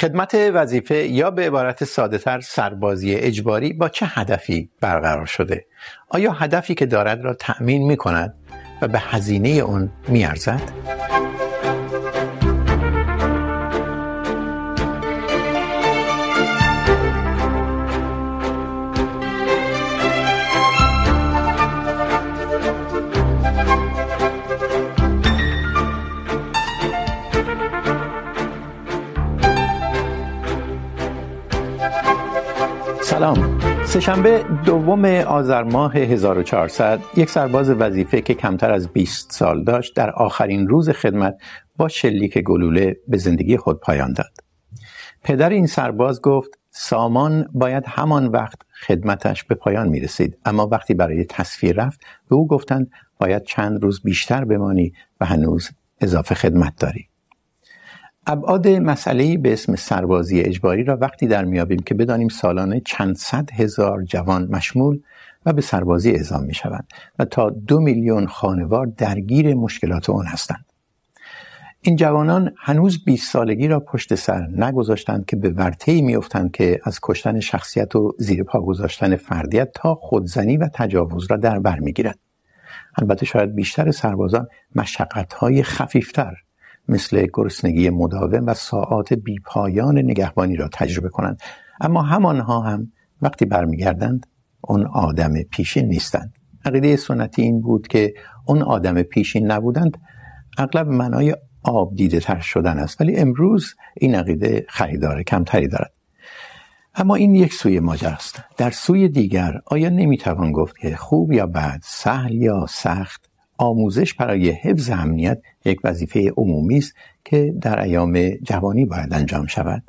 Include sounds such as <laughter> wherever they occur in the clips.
خدمت وظیفه یا به عبارت ساده تر سربازی اجباری با چه هدفی برقرار شده؟ آیا هدفی که دارد را تأمین می کند و به هزینه اون می ارزد؟ سلام سهشنبه دوم آذر ماه 1400 یک سرباز وظیفه که کمتر از 20 سال داشت، در آخرین روز خدمت با شلیک گلوله به زندگی خود پایان داد. پدر این سرباز گفت، سامان باید همان وقت خدمتش به پایان می رسید اما وقتی برای تصفیه رفت، به او گفتند، باید چند روز بیشتر بمانی و هنوز اضافه خدمت داری. ابعاد مسئله به اسم سربازی اجباری را وقتی در میابیم که بدانیم سالانه چند صد هزار جوان مشمول و به سربازی اعزام می شوند و تا دو میلیون خانوار درگیر مشکلات اون هستند. این جوانان هنوز 20 سالگی را پشت سر نگذاشتند که به ورطه‌ای میافتند که از کشتن شخصیت و زیر پا گذاشتن فردیت تا خودزنی و تجاوز را در بر میگیرند. البته شاید بیشتر سربازان مشقت‌های خفیفتر مثل گرسنگی مداوم و ساعات بی پایان نگهبانی را تجربه کنند. اما همانها هم وقتی برمیگردند، اون آدم پیشین نیستند. عقیده سنتی این بود که اون آدم پیشین نبودند، اغلب معنای آب دیده تر شدن است. ولی امروز این عقیده خریدار کمتری دارد. اما این یک سوی ماجرا است. در سوی دیگر، آیا نمیتوان گفت که خوب یا بد، سهل یا سخت؟ آموزش برای حفظ امنیت یک وظیفه عمومی است که در ایام جوانی باید انجام شود.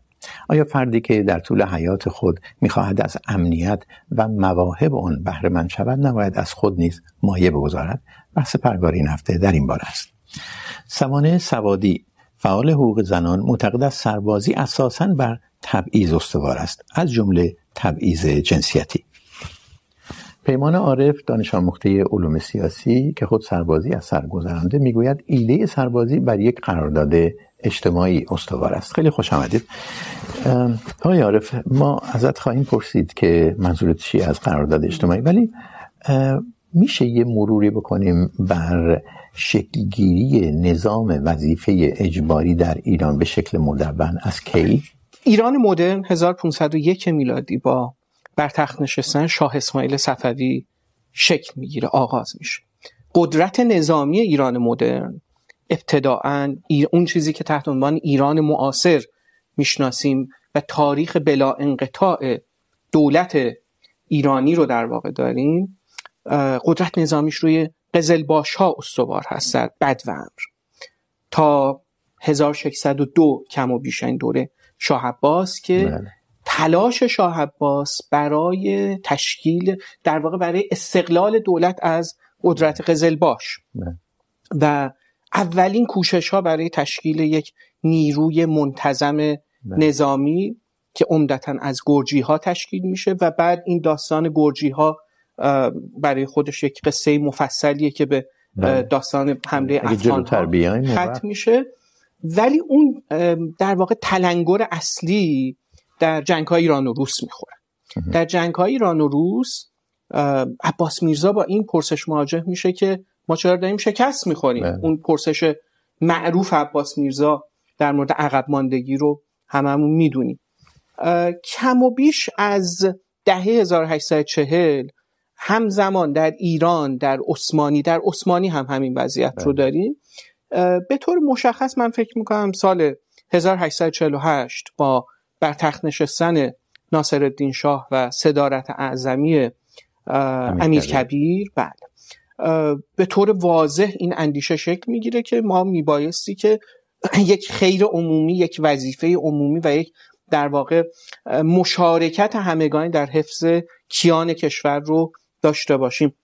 آیا فردی که در طول حیات خود میخواهد از امنیت و مواهب اون بهره مند شود، نباید از خود نیز مایه بگذارد؟ بحث پرگار این هفته در این باره است. سوانه سوادی، فعال حقوق زنان، معتقد است سربازی اساساً بر تبعیض استوار است، از جمله تبعیض جنسیتی. پیمان عارف دانش آموخته علوم سیاسی که خود سربازی از سر گذرانده میگوید ایده سربازی بر یک قرارداد اجتماعی استوار است. خیلی خوش آمدید. آقای عارف، ما ازت خواهیم پرسید که منظورت چی از قرارداد اجتماعی؟ ولی میشه یه مروری بکنیم بر شکلگیری نظام وظیفه اجباری در ایران به شکل مدون از کی؟ ایران مدرن 1501 میلادی با تخت نشستن شاه اسماعیل صفوی شکل میگیره، آغاز میشه قدرت نظامی ایران مدرن، ابتداعا اون چیزی که تحت عنوان ایران معاصر میشناسیم و تاریخ بلا انقطاع دولت ایرانی رو در واقع داریم قدرت نظامیش روی قزلباش ها استوار هست در بد و امر تا 1602 کم و بیش این دوره شاه عباس که بله. تلاش شاه عباس برای تشکیل در واقع برای استقلال دولت از قدرت قزلباش. و اولین کوشش ها برای تشکیل یک نیروی منتظم نظامی که عمدتا از گرجی ها تشکیل میشه و بعد این داستان گرجی ها برای خودش یک قصه مفصلیه که به داستان حمله افغان ختم میشه. ولی اون در واقع تلنگر اصلی در جنگ های ایران و روس میخورن در جنگ های ایران و روس عباس میرزا با این پرسش مواجه میشه که ما چرا داریم شکست میخوریم؟ اون پرسش معروف عباس میرزا در مورد عقب ماندگی رو هممون میدونیم. کم و بیش از دهه 1840 همزمان در ایران در عثمانی در عثمانی هم همین وضعیت رو داریم. به طور مشخص من فکر میکنم سال 1848 با بر تخت نشستن ناصر الدین شاه و صدارت اعظمی امیر کبیر. بله. به طور واضح این اندیشه شکل میگیره که ما میبایستی که <clears throat> یک خیر عمومی یک وظیفه عمومی و یک در واقع مشارکت همگانی در حفظ کیان کشور رو داشته باشیم.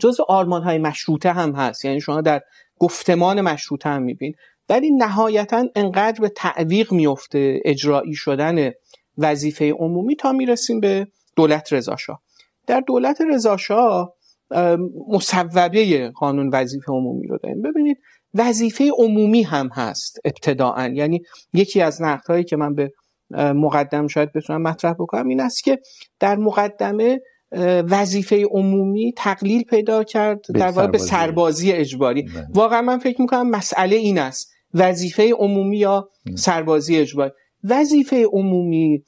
جز آرمان های مشروطه هم هست. یعنی شما در گفتمان مشروطه هم میبین ولی نهایتا انقدر به تعویق میفته اجرایی شدن وظیفه عمومی تا میرسیم به دولت رضاشاه در دولت رضاشاه مصوبه قانون وظیفه عمومی رو داریم. ببینید وظیفه عمومی هم هست ابتداعا. یعنی یکی از نقدهایی که من به مقدم شاید بتونم مطرح بکنم این است که در مقدمه وظیفه عمومی تقلیل پیدا کرد در واقع به سربازی. اجباری. واقعا من فکر میکنم مسئله این است وظیفه عمومی یا سربازی اجباری وظیفه عمومی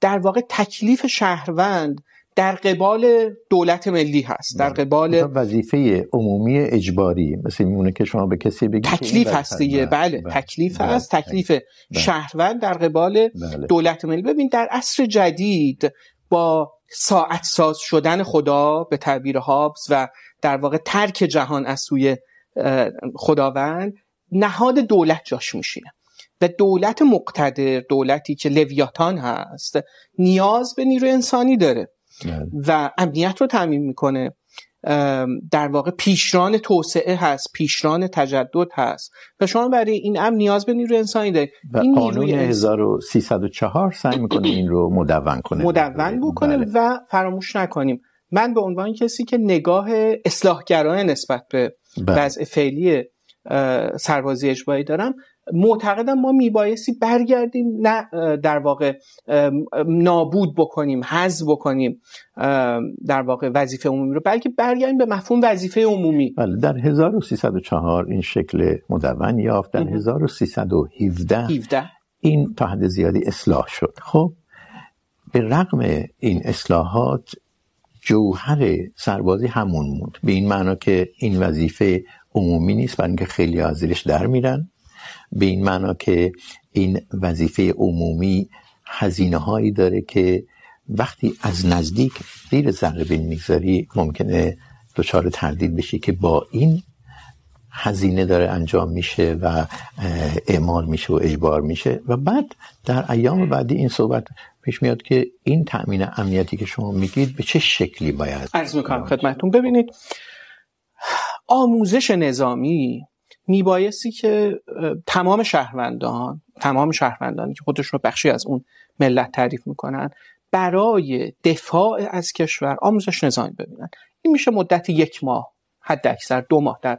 در واقع تکلیف شهروند در قبال دولت ملی هست در. قبال وظیفه عمومی اجباری مثل میمونه که شما به کسی بگید تکلیف هست دیگه بله, بله. تکلیف بله. هست تکلیف بله. شهروند در قبال بله. دولت ملی ببین در عصر جدید با ساعت ساز شدن خدا به تعبیر هابز و در واقع ترک جهان از سوی خداوند نهاد دولت جاش میشینه. و دولت مقتدر دولتی که لویاتان هست نیاز به نیروی انسانی داره. و امنیت رو تعمین میکنه. در واقع پیشران توسعه هست پیشران تجدد هست. و شما برای این امن نیاز به نیروی انسانی دارید و این قانون 1304 سعی میکنه این رو مدون کنه. مدون بکنه بله. و فراموش نکنیم. من به عنوان کسی که نگاه اصلاحگرانه نسبت به بله. وضع فعلی سربازی اجباری دارم. معتقدم ما میبایستی برگردیم نه در واقع نابود بکنیم حذف بکنیم در واقع وظیفه عمومی رو بلکه برگردیم به مفهوم وظیفه عمومی. بله در 1304 این شکل مدون یافت. در 1317 این تا حد زیادی اصلاح شد. خب به رغم این اصلاحات جوهر سربازی همون موند. به این معنا که این وظیفه عمومی نیست، برای اینکه خیلی از زیرش در میرن. به این معنا که این وظیفه عمومی هزینه هایی داره که وقتی از نزدیک زیر ذره بین میگذاری، ممکنه دچار تردید بشی که با این هزینه داره انجام میشه و اعمال میشه و اجبار میشه. و بعد در ایام بعدی این صحبت پیش میاد که این تأمین امنیتی که شما میگید به چه شکلی باید؟ عرض میکنم خدمتتون. ببینید آموزش نظامی میبایستی که تمام شهروندان، تمام شهروندانی که خودشون رو بخشی از اون ملت تعریف میکنن، برای دفاع از کشور آموزش نظامی ببینن. این میشه مدت یک ماه، حد اکثر دو ماه. در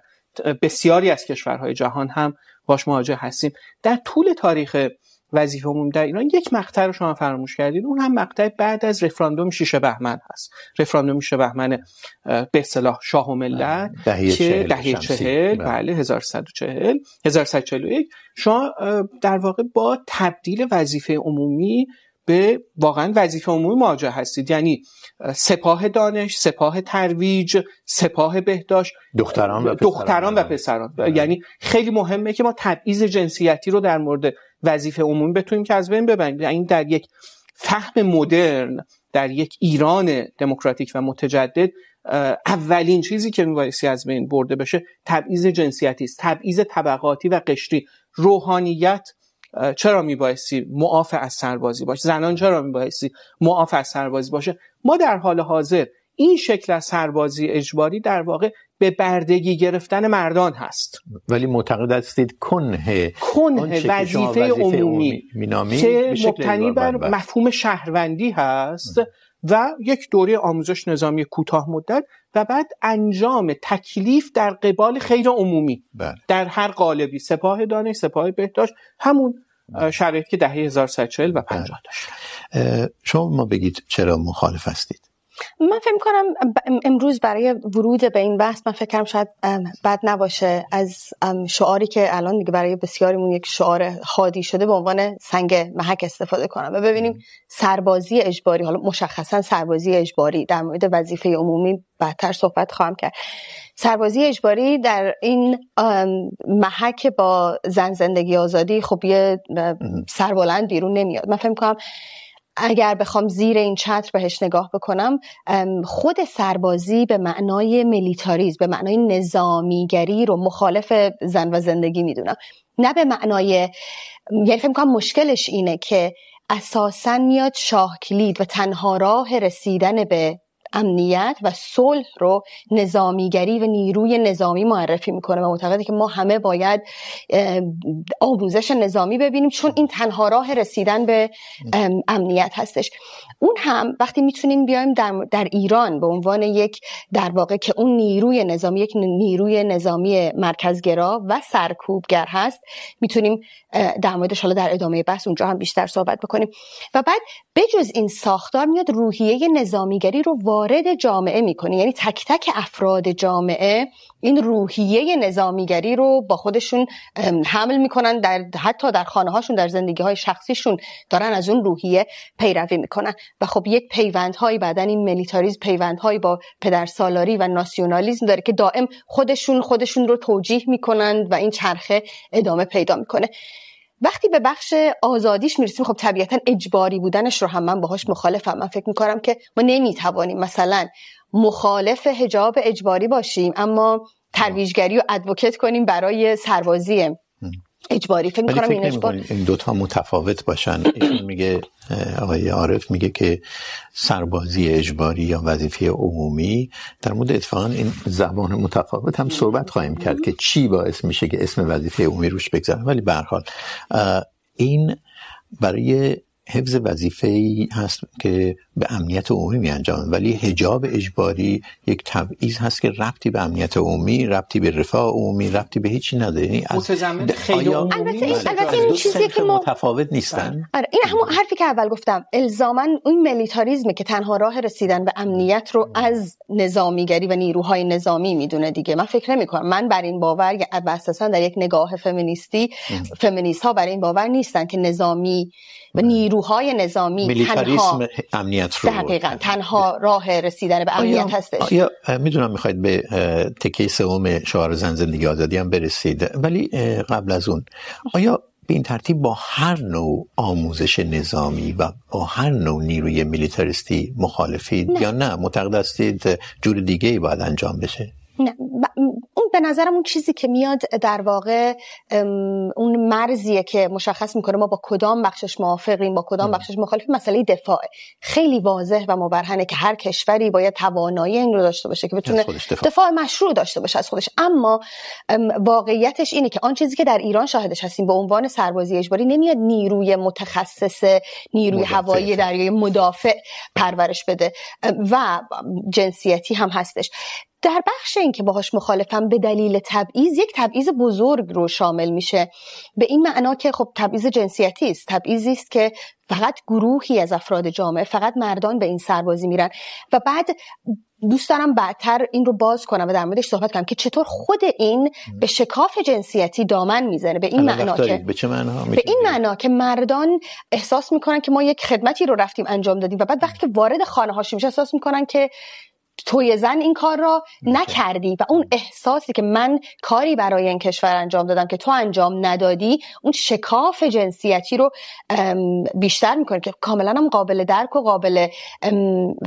بسیاری از کشورهای جهان هم باش مواجه هستیم. در طول تاریخ وظیفه عمومی در ایران یک مقطع رو شما فراموش کردید اون هم مقطع بعد از رفراندوم شیشه بهمن هست. رفراندوم شیشه بهمن به اصطلاح شاه و ملت که دهه چهل بله. 1140 1141 شما در واقع با تبدیل وظیفه عمومی به واقعا وظیفه عمومی مواجه هستید. یعنی سپاه دانش سپاه ترویج سپاه بهداشت دختران و پسران, دختران و پسران. یعنی خیلی مهمه که ما تبعیض جنسیتی رو در مورد وظیفه عمومی بتونیم که از بین ببریم. این یعنی در یک فهم مدرن در یک ایران دموکراتیک و متجدد اولین چیزی که میبایستی از بین برده بشه تبعیض جنسیتی است. تبعیض طبقاتی و قشری. روحانیت چرا میبایستی معاف از سربازی باشه؟ زنان چرا میبایستی معاف از سربازی باشه؟ ما در حال حاضر این شکل از سربازی اجباری در واقع به بردگی گرفتن مردان هست. ولی معتقد هستید کنه کنه وظیفه عمومی. که مبتنی بر مفهوم شهروندی هست. و یک دوره آموزش نظامی کوتاه مدت و بعد انجام تکلیف در قبال خیر عمومی. بله. در هر قالبی سپاه دانش سپاه بهداشت همون شرایط که دهه 1140 و 50 داشت. شما ما بگید چرا مخالف هستید؟ من فکر کنم امروز برای ورود به این بحث من فکرم شاید بد نباشه. از شعاری که الان دیگه برای بسیاریمون یک شعار خادی شده به عنوان سنگ محک استفاده کنم و ببینیم سربازی اجباری، حالا مشخصا سربازی اجباری در مورد وظیفه عمومی بعدتر صحبت خواهم کرد. سربازی اجباری در این محک با زن زندگی آزادی خب یه سربلند بیرون نمیاد. من فکر کنم اگر بخوام زیر این چتر بهش نگاه بکنم خود سربازی به معنای ملیتاریز به معنای نظامیگری رو مخالف زن و زندگی میدونم. نه به معنای یعنی فکر میکنم مشکلش اینه که اساسا میاد شاه کلید و تنها راه رسیدن به امنیت و صلح رو نظامیگری و نیروی نظامی معرفی میکنه و معتقده که ما همه باید آموزش نظامی ببینیم چون این تنها راه رسیدن به امنیت هستش. اون هم وقتی میتونیم بیایم در, در ایران به عنوان یک در واقع که اون نیروی نظامی یک نیروی نظامی مرکزگرا و سرکوبگر هست میتونیم در موردش حالا در ادامه بحث اونجا هم بیشتر صحبت بکنیم. و بعد بجز این ساختار میاد روحیه نظامیگری رو وارد جامعه میکنه. یعنی تک تک افراد جامعه این روحیه نظامیگری رو با خودشون حمل میکنن در، حتی در خانه هاشون در زندگی های شخصیشون دارن از اون روحیه پیروی میکنن. و خب یک پیوندهایی بعدا این ملیتاریزم پیوندهایی با پدرسالاری و ناسیونالیزم داره که دائم خودشون خودشون رو توجیه میکنند و این چرخه ادامه پیدا میکنه. وقتی به بخش آزادیش میرسیم، خب طبیعتا اجباری بودنش رو هم من باهاش مخالفم. من فکر میکنم که ما نمیتوانیم مثلا مخالف هجاب اجباری باشیم، اما ترویجگری و ادوکت کنیم برای سربازی. اجباری فکر میکنم این اجبار این دوتا متفاوت باشن. ایشون <clears throat> میگه آقای عارف میگه که سربازی اجباری یا وظیفه عمومی. در مورد اتفاقا این زبان متفاوت هم صحبت خواهیم کرد که چی باعث میشه که اسم وظیفه عمومی روش بگذاره ولی به حال این برای حفظ وظیفه ای هست که به امنیت عمومی می انجام ولی حجاب اجباری یک تبعیض هست که ربطی به امنیت عمومی ربطی به رفاه عمومی ربطی به هیچی نداره. یعنی متضمن خیلی عمومی البته این البته این چیزی که ما متفاوت نیستن. آره این همون حرفی که اول گفتم. الزاما اون ملیتاریزمی که تنها راه رسیدن به امنیت رو از نظامیگری و نیروهای نظامی میدونه دیگه. من فکر نمی کنم من بر این باور یا اساسا در یک نگاه فمینیستی فمینیست ها بر این باور نیستن که نظامی و نیروهای نظامی تنها امنیت رو دقیقا تنها راه رسیدن به امنیت آیا هستش. آیا میدونم میخواید به تکه سوم شعار زن زندگی آزادی هم برسید. ولی قبل از اون آیا به این ترتیب با هر نوع آموزش نظامی و با هر نوع نیروی میلیتاریستی مخالفید نه. یا نه؟ معتقد هستید جور دیگه ای باید انجام بشه؟ نه. به نظرم اون چیزی که میاد در واقع اون مرزیه که مشخص میکنه ما با کدام بخشش موافقیم با کدام بخشش مخالفیم مسئله دفاع خیلی واضح و مبرهنه که هر کشوری باید توانایی این رو داشته باشه که بتونه دفاع. دفاع مشروع داشته باشه از خودش. اما واقعیتش اینه که آن چیزی که در ایران شاهدش هستیم به عنوان سربازی اجباری نمیاد نیروی متخصص نیروی هوایی دریایی مدافع پرورش بده. و جنسیتی هم هستش. در بخش این که باهاش مخالفم به دلیل تبعیض یک تبعیض بزرگ رو شامل میشه. به این معنا که خب تبعیض جنسیتی است. تبعیضی است که فقط گروهی از افراد جامعه فقط مردان به این سربازی میرن. و بعد دوست دارم بعدتر این رو باز کنم و در موردش صحبت کنم که چطور خود این به شکاف جنسیتی دامن میزنه. به این معنا که به چه معنا به این معنا که مردان احساس میکنن که ما یک خدمتی رو رفتیم انجام دادیم و بعد وقتی که وارد خانه هاشون میشه احساس میکنن که توی زن این کار را نکردی و اون احساسی که من کاری برای این کشور انجام دادم که تو انجام ندادی اون شکاف جنسیتی رو بیشتر میکنه که کاملا هم قابل درک و قابل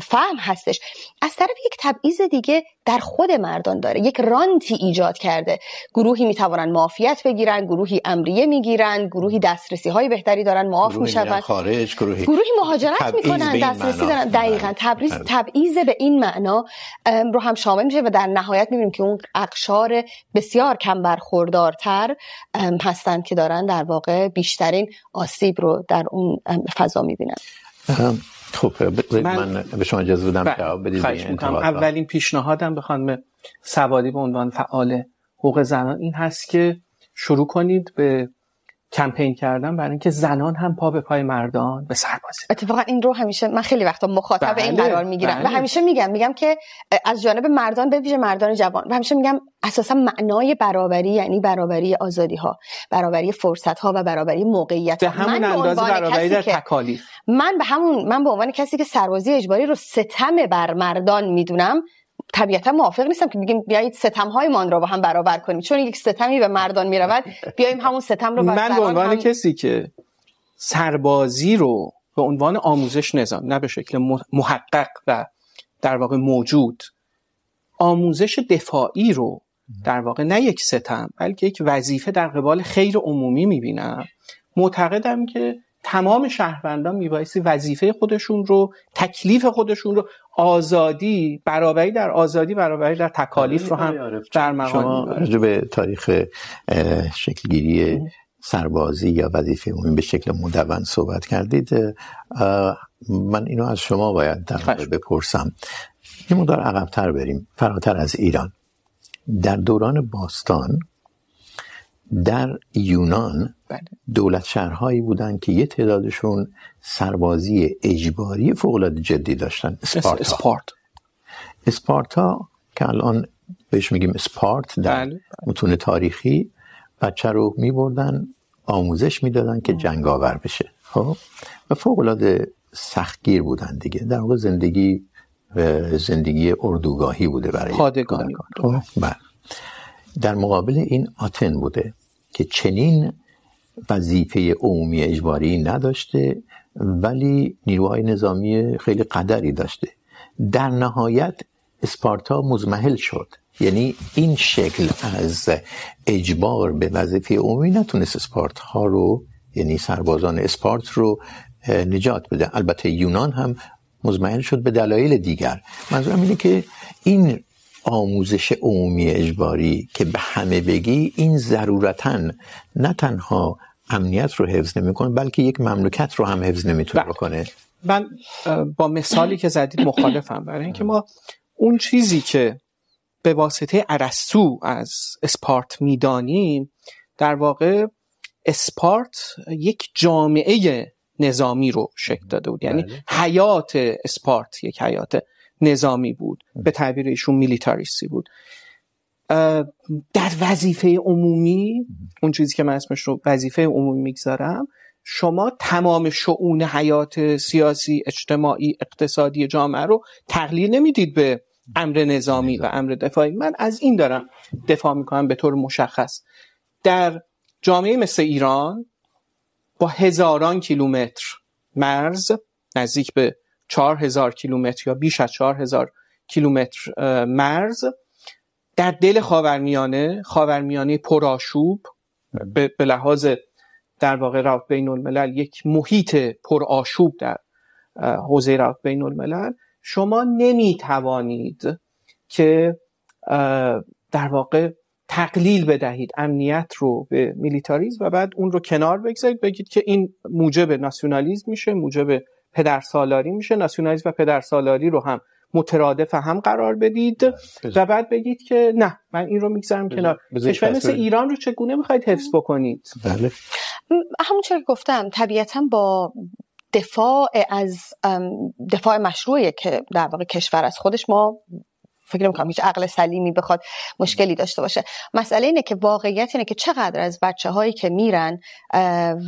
فهم هستش. از طرف یک تبعیض دیگه در خود مردان داره. یک رانتی ایجاد کرده. گروهی میتوانن معافیت بگیرن گروهی امریه میگیرن گروهی دسترسی های بهتری دارن معاف خارج گروهی گروهی مهاجرت میکنن دسترسی دارن. دقیقا تبعیض به این معنا. رو هم شامل میشه و در نهایت میبینیم که اون اقشار بسیار کم برخوردارتر هستند که دارن در واقع بیشترین آسیب رو در اون فضا میبینن. خب من, من به شما اجازه بدم جواب بدید اولین پیشنهادم به خانم سوادی به عنوان فعال حقوق زنان این هست که شروع کنید به کمپین کردن برای اینکه زنان هم پا به پای مردان به سر بازی. اتفاقا این رو همیشه من خیلی وقتا مخاطب بله، این قرار میگیرم بله. و همیشه میگم میگم که از جانب مردان به ویژه مردان جوان و همیشه میگم اساسا معنای برابری یعنی برابری آزادی ها برابری فرصت ها و برابری موقعیت. به همون من اندازه برابری در تکالیف من به همون من به عنوان کسی که سربازی اجباری رو ستم بر مردان میدونم طبیعتا موافق نیستم که بگیم بیایید ستم های من رو با هم برابر کنیم. چون یک ستمی به مردان میرود بیایم همون ستم رو من به عنوان هم... کسی که سربازی رو به عنوان آموزش نظام نه به شکل محقق و در واقع موجود آموزش دفاعی رو در واقع نه یک ستم بلکه یک وظیفه در قبال خیر عمومی میبینم. معتقدم که تمام شهروندان میبایستی وظیفه خودشون رو تکلیف خودشون رو آزادی برابری در آزادی برابری در تکالیف رو هم در مقام شما راجع به تاریخ شکلگیری سربازی یا وظیفه عمومی به شکل مدون صحبت کردید من اینو از شما باید در بپرسم. یه مقدار عقبتر بریم فراتر از ایران. در دوران باستان در یونان دولت شهرهایی بودن که یه تعدادشون سربازی اجباری فوق العاده جدی داشتن. اسپارتا. اسپارت. اسپارتا که الان بهش میگیم اسپارت در متون تاریخی بچه رو میبردن آموزش میدادن که جنگاور بشه. خب؟ و فوق العاده سختگیر بودن دیگه. در واقع زندگی زندگی اردوگاهی بوده برای پادگانی بله. در مقابل این آتن بوده که چنین وظیفه عمومی اجباری نداشته، ولی نیروهای نظامی خیلی قدری داشته. در نهایت اسپارتا مزمحل شد. یعنی این شکل از اجبار به وظیفه عمومی نتونست اسپارت ها رو یعنی سربازان اسپارت رو نجات بده. البته یونان هم مزمحل شد به دلایل دیگر. منظورم اینه که این آموزش عمومی اجباری که به همه بگی این ضرورتا نه تنها امنیت رو حفظ نمیکنه بلکه یک مملکت رو هم حفظ نمیتونه بکنه. من با مثالی که زدید مخالفم برای اینکه ما اون چیزی که به واسطه ارسطو از اسپارت میدانیم در واقع اسپارت یک جامعه نظامی رو شکل داده بود. یعنی حیات اسپارت یک حیات نظامی بود به تعبیر ایشون میلیتاریستی بود. در وظیفه عمومی اون چیزی که من اسمش رو وظیفه عمومی میگذارم شما تمام شعون حیات سیاسی اجتماعی اقتصادی جامعه رو تقلیل نمیدید به امر نظامی و امر دفاعی. من از این دارم دفاع میکنم به طور مشخص. در جامعه مثل ایران با هزاران کیلومتر مرز نزدیک به چهار هزار کیلومتر یا بیش از چهار هزار کیلومتر مرز در دل خاورمیانه خاورمیانه پرآشوب به لحاظ در واقع روابط بین الملل یک محیط پرآشوب در حوزه روابط بین الملل. شما نمی توانید که در واقع تقلیل بدهید امنیت رو به میلیتاریزم و بعد اون رو کنار بگذارید، بگید که این موجب ناسیونالیزم میشه، موجب پدرسالاری میشه. ناسیونالیسم و پدرسالاری رو هم مترادف هم قرار بدید و بعد بگید که نه من این رو میگذارم کنار. کشور مثل ایران رو چگونه میخواید حفظ بکنید؟ بله. همونطور که گفتم طبیعتا با دفاع از دفاع مشروعی که در واقع کشور از خودش ما فکر نمیکنم هیچ عقل سلیمی بخواد مشکلی داشته باشه. مسئله اینه که واقعیت اینه که چقدر از بچه هایی که میرن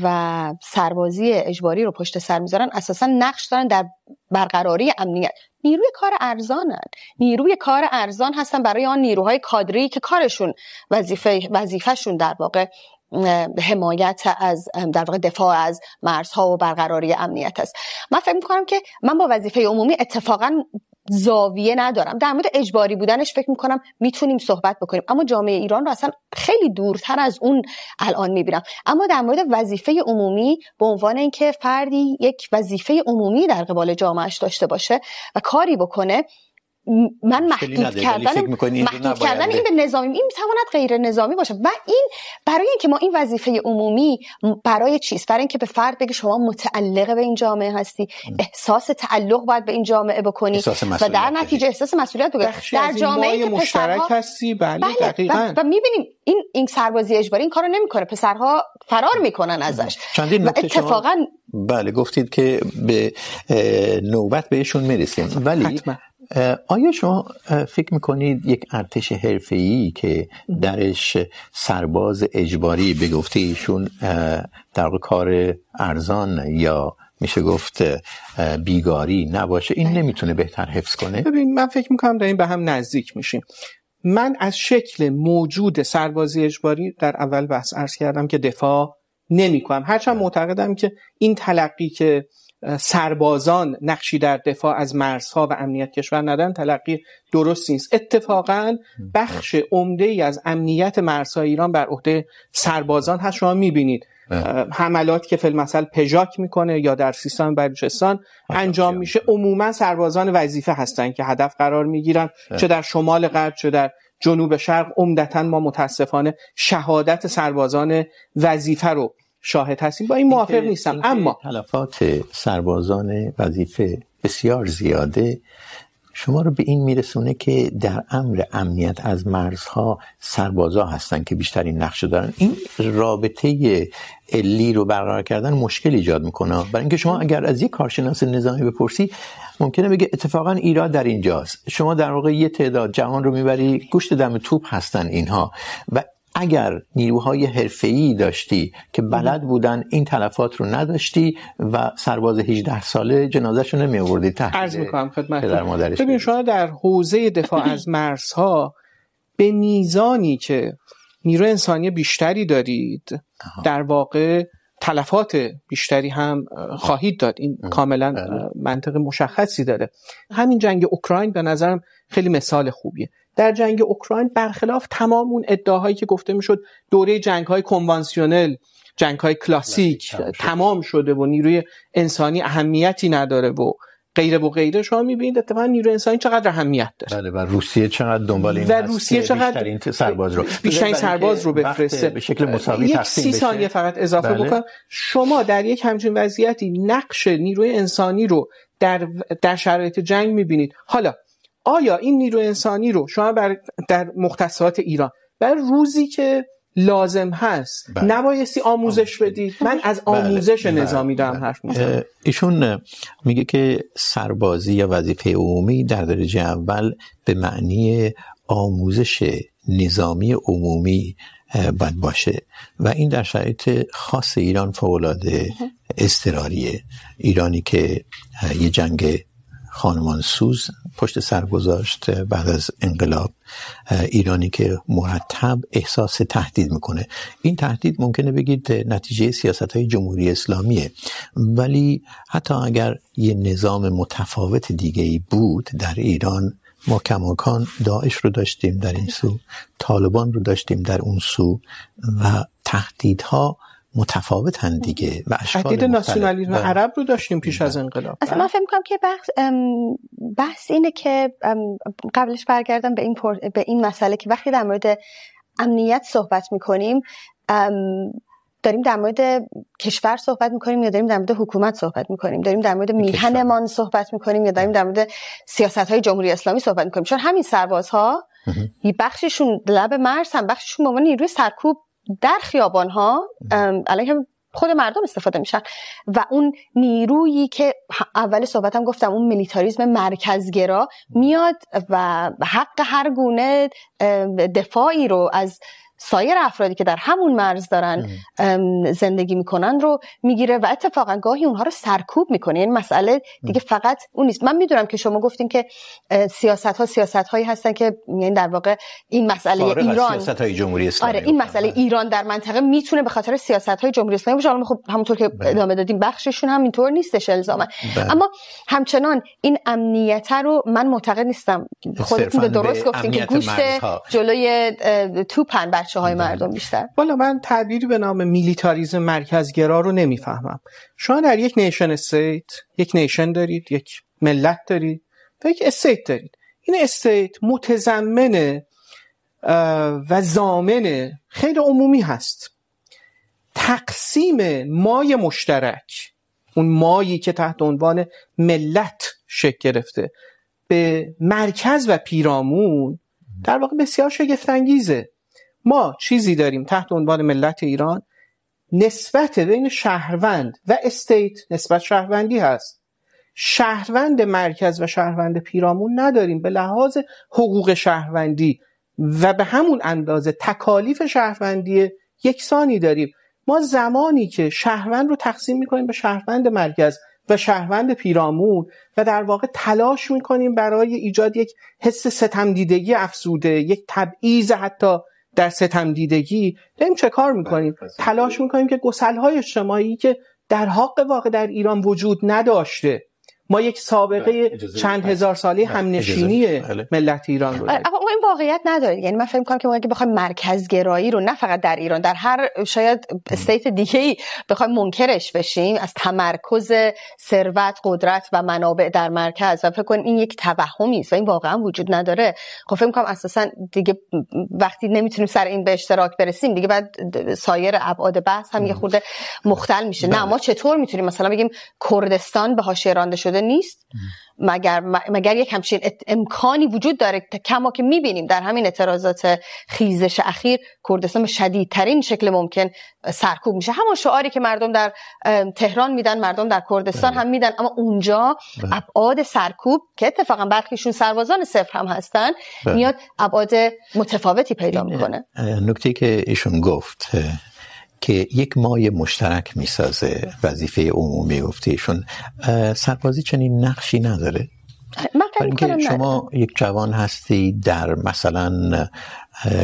و سربازی اجباری رو پشت سر میذارن، اساسا نقش دارن در برقراری امنیت. نیروی کار ارزانن. نیروی کار ارزان هستن برای آن نیروهای کادری که کارشون، وظیفه، وظیفهشون در واقع حمایت از در واقع دفاع از مرزها و برقراری امنیت است. من فکر میکنم که من با وظیفه عمومی اتفاقا زاویه ندارم. در مورد اجباری بودنش فکر میکنم میتونیم صحبت بکنیم. اما جامعه ایران رو اصلا خیلی دورتر از اون الان میبینم. اما در مورد وظیفه عمومی به عنوان اینکه فردی یک وظیفه عمومی در قبال جامعهش داشته باشه و کاری بکنه من محدود کردن محدود کردن این به نظامی این میتواند غیر نظامی باشه. و این برای اینکه ما این وظیفه عمومی برای چیست؟ برای اینکه به فرد بگه شما متعلق به این جامعه هستی احساس تعلق باید به این جامعه بکنی و در نتیجه احساس مسئولیت بکنی. در جامعه که مشترک هستی. بله, بله دقیقاً. و, و میبینیم این این سربازی اجباری این کارو نمیکنه. پسرها فرار میکنن ازش. چندین و اتفاقا بله گفتید که به نوبت بهشون میرسیم. ولی حتما. آیا شما فکر میکنید یک ارتش حرفه‌ای که درش سرباز اجباری به گفته ایشون در کار ارزان یا میشه گفت بیگاری نباشه؟ این نمیتونه بهتر حفظ کنه؟ ببین من فکر میکنم داریم به هم نزدیک میشیم. من از شکل موجود سربازی اجباری در اول بحث عرض کردم که دفاع نمی کنم هرچند معتقدم که این تلقی که سربازان نقشی در دفاع از مرزها و امنیت کشور ندن تلقی درست نیست. اتفاقا بخش عمده ای از امنیت مرزهای ایران بر عهده سربازان هست. شما میبینید. حملات که فیلم مثل پژاک میکنه یا در سیستان بلوچستان انجام میشه. عموما سربازان وظیفه هستن که هدف قرار میگیرن. چه در شمال غرب چه در جنوب شرق. عمدتا ما متاسفانه شهادت سربازان وظیفه رو شاهد هستیم. با این موافق نیستم. اما تلفات سربازان وظیفه بسیار زیاده شما رو به این میرسونه که در امر امنیت از مرزها سربازا هستن که بیشترین نقش دارن. این رابطه علی رو برقرار کردن مشکل ایجاد میکنه. برای اینکه شما اگر از یک کارشناس نظامی بپرسی ممکنه بگه اتفاقا ایراد در اینجاست. شما در واقع یه تعداد جهان رو میبری گوشت دم توپ هستن اینها. و اگر نیروهای حرفه‌ای داشتی که بلد بودن این تلفات رو نداشتی و سرباز 18 ساله جنازه‌شو نمی آوردی تحت عرض می‌کنم خدمتتون. ببین شما در حوزه دفاع از <clears throat> مرزها به میزانی که نیرو انسانی بیشتری دارید در واقع تلفات بیشتری هم خواهید داد. این کاملا منطق مشخصی داره. همین جنگ اوکراین به نظرم خیلی مثال خوبیه. در جنگ اوکراین برخلاف تمام اون ادعاهایی که گفته میشد دوره جنگ های کنوانسیونل جنگ های کلاسیک تمام شده و نیروی انسانی اهمیتی نداره و غیره و غیره. شما میبینید اتفاقا نیروی انسانی چقدر اهمیت داره بله و روسیه چقدر دنبال این و روسیه چقدر بیشترین سرباز رو بیشترین سرباز رو بفرسته. به شکل مساوی تقسیم یک سی ثانیه فقط اضافه بله. بکنم. شما در یک همچین وضعیتی نقش نیروی انسانی رو در در شرایط جنگ میبینید. حالا آیا این نیرو انسانی رو شما بر در مختصات ایران بر روزی که لازم هست بله. نبایستی آموزش بدید من از آموزش بله. نظامی دارم بله. حرف میزنم ایشون میگه که سربازی یا وظیفه عمومی در درجه اول به معنی آموزش نظامی عمومی باید باشه و این در شرایط خاص ایران فولاده استراریه ایرانی که یه جنگ خانمان سوز پشت سر گذاشت بعد از انقلاب ایرانی که مرتب احساس تهدید میکنه. این تهدید ممکنه بگید نتیجه سیاست های جمهوری اسلامیه. ولی حتی اگر یه نظام متفاوت دیگه ای بود در ایران، ما کماکان داعش رو داشتیم در این سو، طالبان رو داشتیم در اون سو و تهدیدها متفاوتن دیگه و اشکال ناسیونالیسم عرب رو داشتیم پیش از انقلاب. اصلا من فکر می‌کنم که بحث بحث اینه که قبلش برگردم به این به این مسئله که وقتی در مورد امنیت صحبت می‌کنیم داریم در مورد کشور صحبت میکنیم یا داریم در مورد حکومت صحبت میکنیم؟ داریم در مورد میهنمان صحبت میکنیم یا داریم در مورد سیاست های جمهوری اسلامی صحبت میکنیم؟ چون همین سربازها یه بخششون لب مرز هم بخششون به عنوان نیروی سرکوب در خیابان ها علیه خود مردم استفاده میشن. و اون نیرویی که اول صحبتم گفتم، اون ملیتاریزم مرکزگرا میاد و حق هر گونه دفاعی رو از سایر افرادی که در همون مرز دارن زندگی میکنن رو میگیره و اتفاقا گاهی اونها رو سرکوب میکنه. یعنی مسئله دیگه فقط اون نیست. من میدونم که شما گفتین که سیاست ها سیاست هایی هستن که یعنی در واقع این مسئله ایران سیاست های جمهوری اسلامی آره این مسئله ایران در منطقه میتونه به خاطر سیاست های جمهوری اسلامی باشه. حالا خب همونطور که ادامه دادیم بخششون هم اینطور نیستش الزاما. اما همچنان این امنیت رو من معتقد نیستم. خودتون درست گفتین که گوشت جلوی توپن بچه های مردم بیشتر. والا من تعبیری به نام میلیتاریزم مرکزگرا رو نمیفهمم. شما در یک نیشن استیت یک نیشن دارید یک ملت دارید و یک استیت دارید. این استیت متضمن و زامن خیلی عمومی هست. تقسیم مای مشترک اون مایی که تحت عنوان ملت شکل گرفته به مرکز و پیرامون در واقع بسیار شگفتانگیزه. ما چیزی داریم تحت عنوان ملت ایران نسبت بین شهروند و استیت نسبت شهروندی هست. شهروند مرکز و شهروند پیرامون نداریم. به لحاظ حقوق شهروندی و به همون اندازه تکالیف شهروندی یکسانی داریم. ما زمانی که شهروند رو تقسیم میکنیم به شهروند مرکز و شهروند پیرامون و در واقع تلاش میکنیم برای ایجاد یک حس ستمدیدگی افسوده یک تبعیض حتی در ستم دیدگی داریم چه کار میکنیم؟ تلاش میکنیم که های اجتماعی که در حق واقع در ایران وجود نداشته ما یک سابقه چند هزار ساله همنشینی ملت ایران رو داریم موقع این واقعیت نداره یعنی من فکر کنم که اگه بخوایم مرکز گرایی رو نه فقط در ایران در هر شاید استیت دیگه ای بخوایم منکرش بشیم از تمرکز ثروت قدرت و منابع در مرکز. و فکر کنم این یک توهمی است و این واقعا وجود نداره. خب فکر کنم اساسا دیگه وقتی نمیتونیم سر این به اشتراک برسیم دیگه بعد سایر ابعاد بحث هم یه خورده مختل میشه. نه ما چطور میتونیم مثلا بگیم کردستان به حاشیه رانده شده نیست. مگر مگر یک همچین امکانی وجود داره کما که میبینیم در همین اعتراضات خیزش اخیر کردستان به شدیدترین شکل ممکن سرکوب میشه. همون شعاری که مردم در تهران میدن مردم در کردستان هم میدن اما اونجا ابعاد سرکوب که اتفاقا برخیشون سربازان صفر هم هستن میاد ابعاد متفاوتی پیدا میکنه. نکته که ایشون گفت که یک مای مشترک میسازه وظیفه عمومی گفتیشون. سربازی چنین نقشی نداره؟ من فکر شما یک جوان هستی در مثلا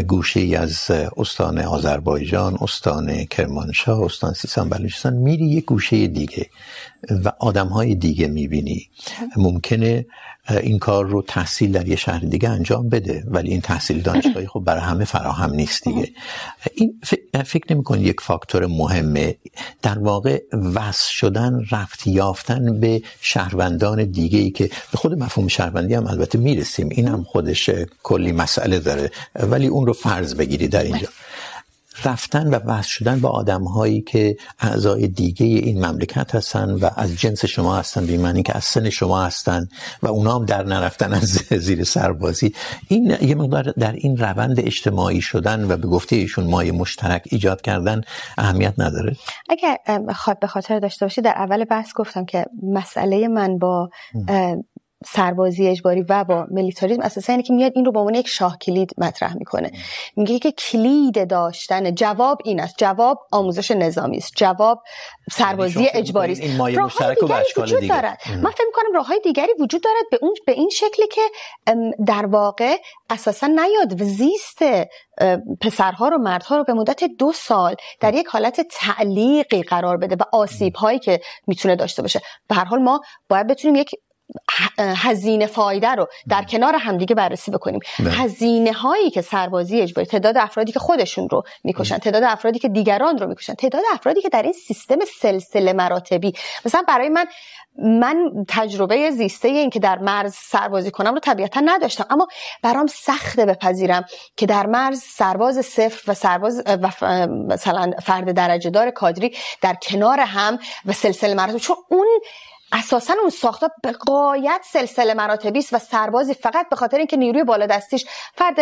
گوشه از استان آذربایجان استان کرمانشاه استان سیستان بلوچستان میری یک گوشه دیگه. و آدم های دیگه میبینی. ممکنه این کار رو تحصیل در یه شهر دیگه انجام بده ولی این تحصیل دانشگاهی خب برای همه فراهم نیست دیگه. این فکر نمی کنید یک فاکتور مهمه؟ در واقع وصل شدن رفت یافتن به شهروندان دیگه ای که به خود مفهوم شهروندی هم البته میرسیم. این هم خودش کلی مسئله داره. ولی اون رو فرض بگیری در اینجا. رفتن و وصل شدن با آدم هایی که اعضای دیگه این مملکت هستن و از جنس شما هستن به معنی که از سن شما هستن و اونا هم در نرفتن از <laughs> زیر سربازی. این یه مقدار در این روند اجتماعی شدن و به گفته ایشون مایه مشترک ایجاد کردن اهمیت نداره. اگر به خاطر داشته باشی در اول بحث گفتم که مسئله من با سربازی اجباری و با ملیتاریسم اساسا اینه که میاد این رو به عنوان یک شاه کلید مطرح میکنه. میگه که کلید داشتن جواب این است. جواب آموزش نظامی است. جواب سربازی اجباری است. این مایه مشترک و اشکال دیگه. دارد. من فکر میکنم راههای دیگری وجود دارد به اون به این شکلی که در واقع اساسا نیاد و زیست پسرها رو مردها رو به مدت دو سال در یک حالت تعلیقی قرار بده و آسیب هایی که میتونه داشته باشه. به هر حال ما باید بتونیم یک هزینه فایده رو در کنار همدیگه بررسی بکنیم. هزینه هایی که سربازی اجباری تعداد افرادی که خودشون رو میکشن تعداد افرادی که دیگران رو میکشن تعداد افرادی که در این سیستم سلسله مراتبی مثلا برای من من تجربه زیسته این که در مرز سربازی کنم رو طبیعتا نداشتم اما برام سخته بپذیرم که در مرز سرباز صفر و سرباز و مثلا فرد درجه دار کادری در کنار هم و سلسله مراتب چون اون اساسا اون ساخته به قایت سلسله مراتبی است و سربازی فقط به خاطر اینکه نیروی بالا دستیش فرد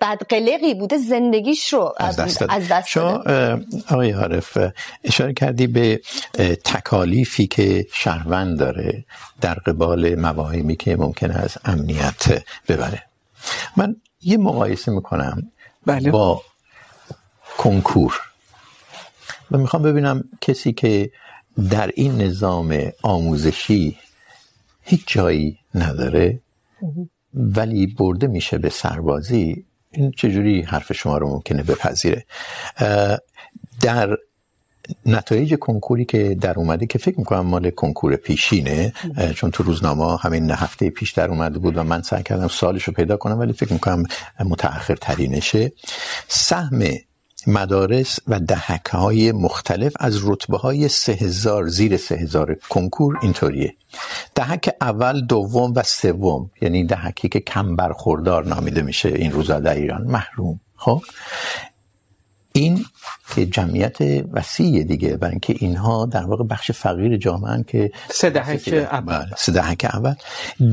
بدقلقی بوده زندگیش رو از دست داده, از دست داده. آقای عارف اشاره کردی به تکالیفی که شهروند داره در قبال مواهمی که ممکن از امنیت ببره من یه مقایسه میکنم بله. با کنکور و میخوام ببینم کسی که در این نظام آموزشی هیچ جایی نداره، ولی برده میشه به سربازی. این چجوری حرف شما رو ممکنه بپذیره؟ در نتایج کنکوری که در اومده که فکر میکنم مال کنکور پیشینه چون تو روزنامه همین هفته پیش در اومده بود و من سعی کردم سالش رو پیدا کنم، ولی فکر میکنم متأخر ترینشه سهم مدارس و دهکه های مختلف از رتبه های سه هزار زیر سه هزار کنکور اینطوریه. دهک اول دوم و سوم یعنی دهکی که کم برخوردار نامیده میشه این روزا در ایران محروم. خب؟ این که جمعیت وسیع دیگه برای اینکه اینها در واقع بخش فقیر جامعه که سه دهک اول سه دهک اول.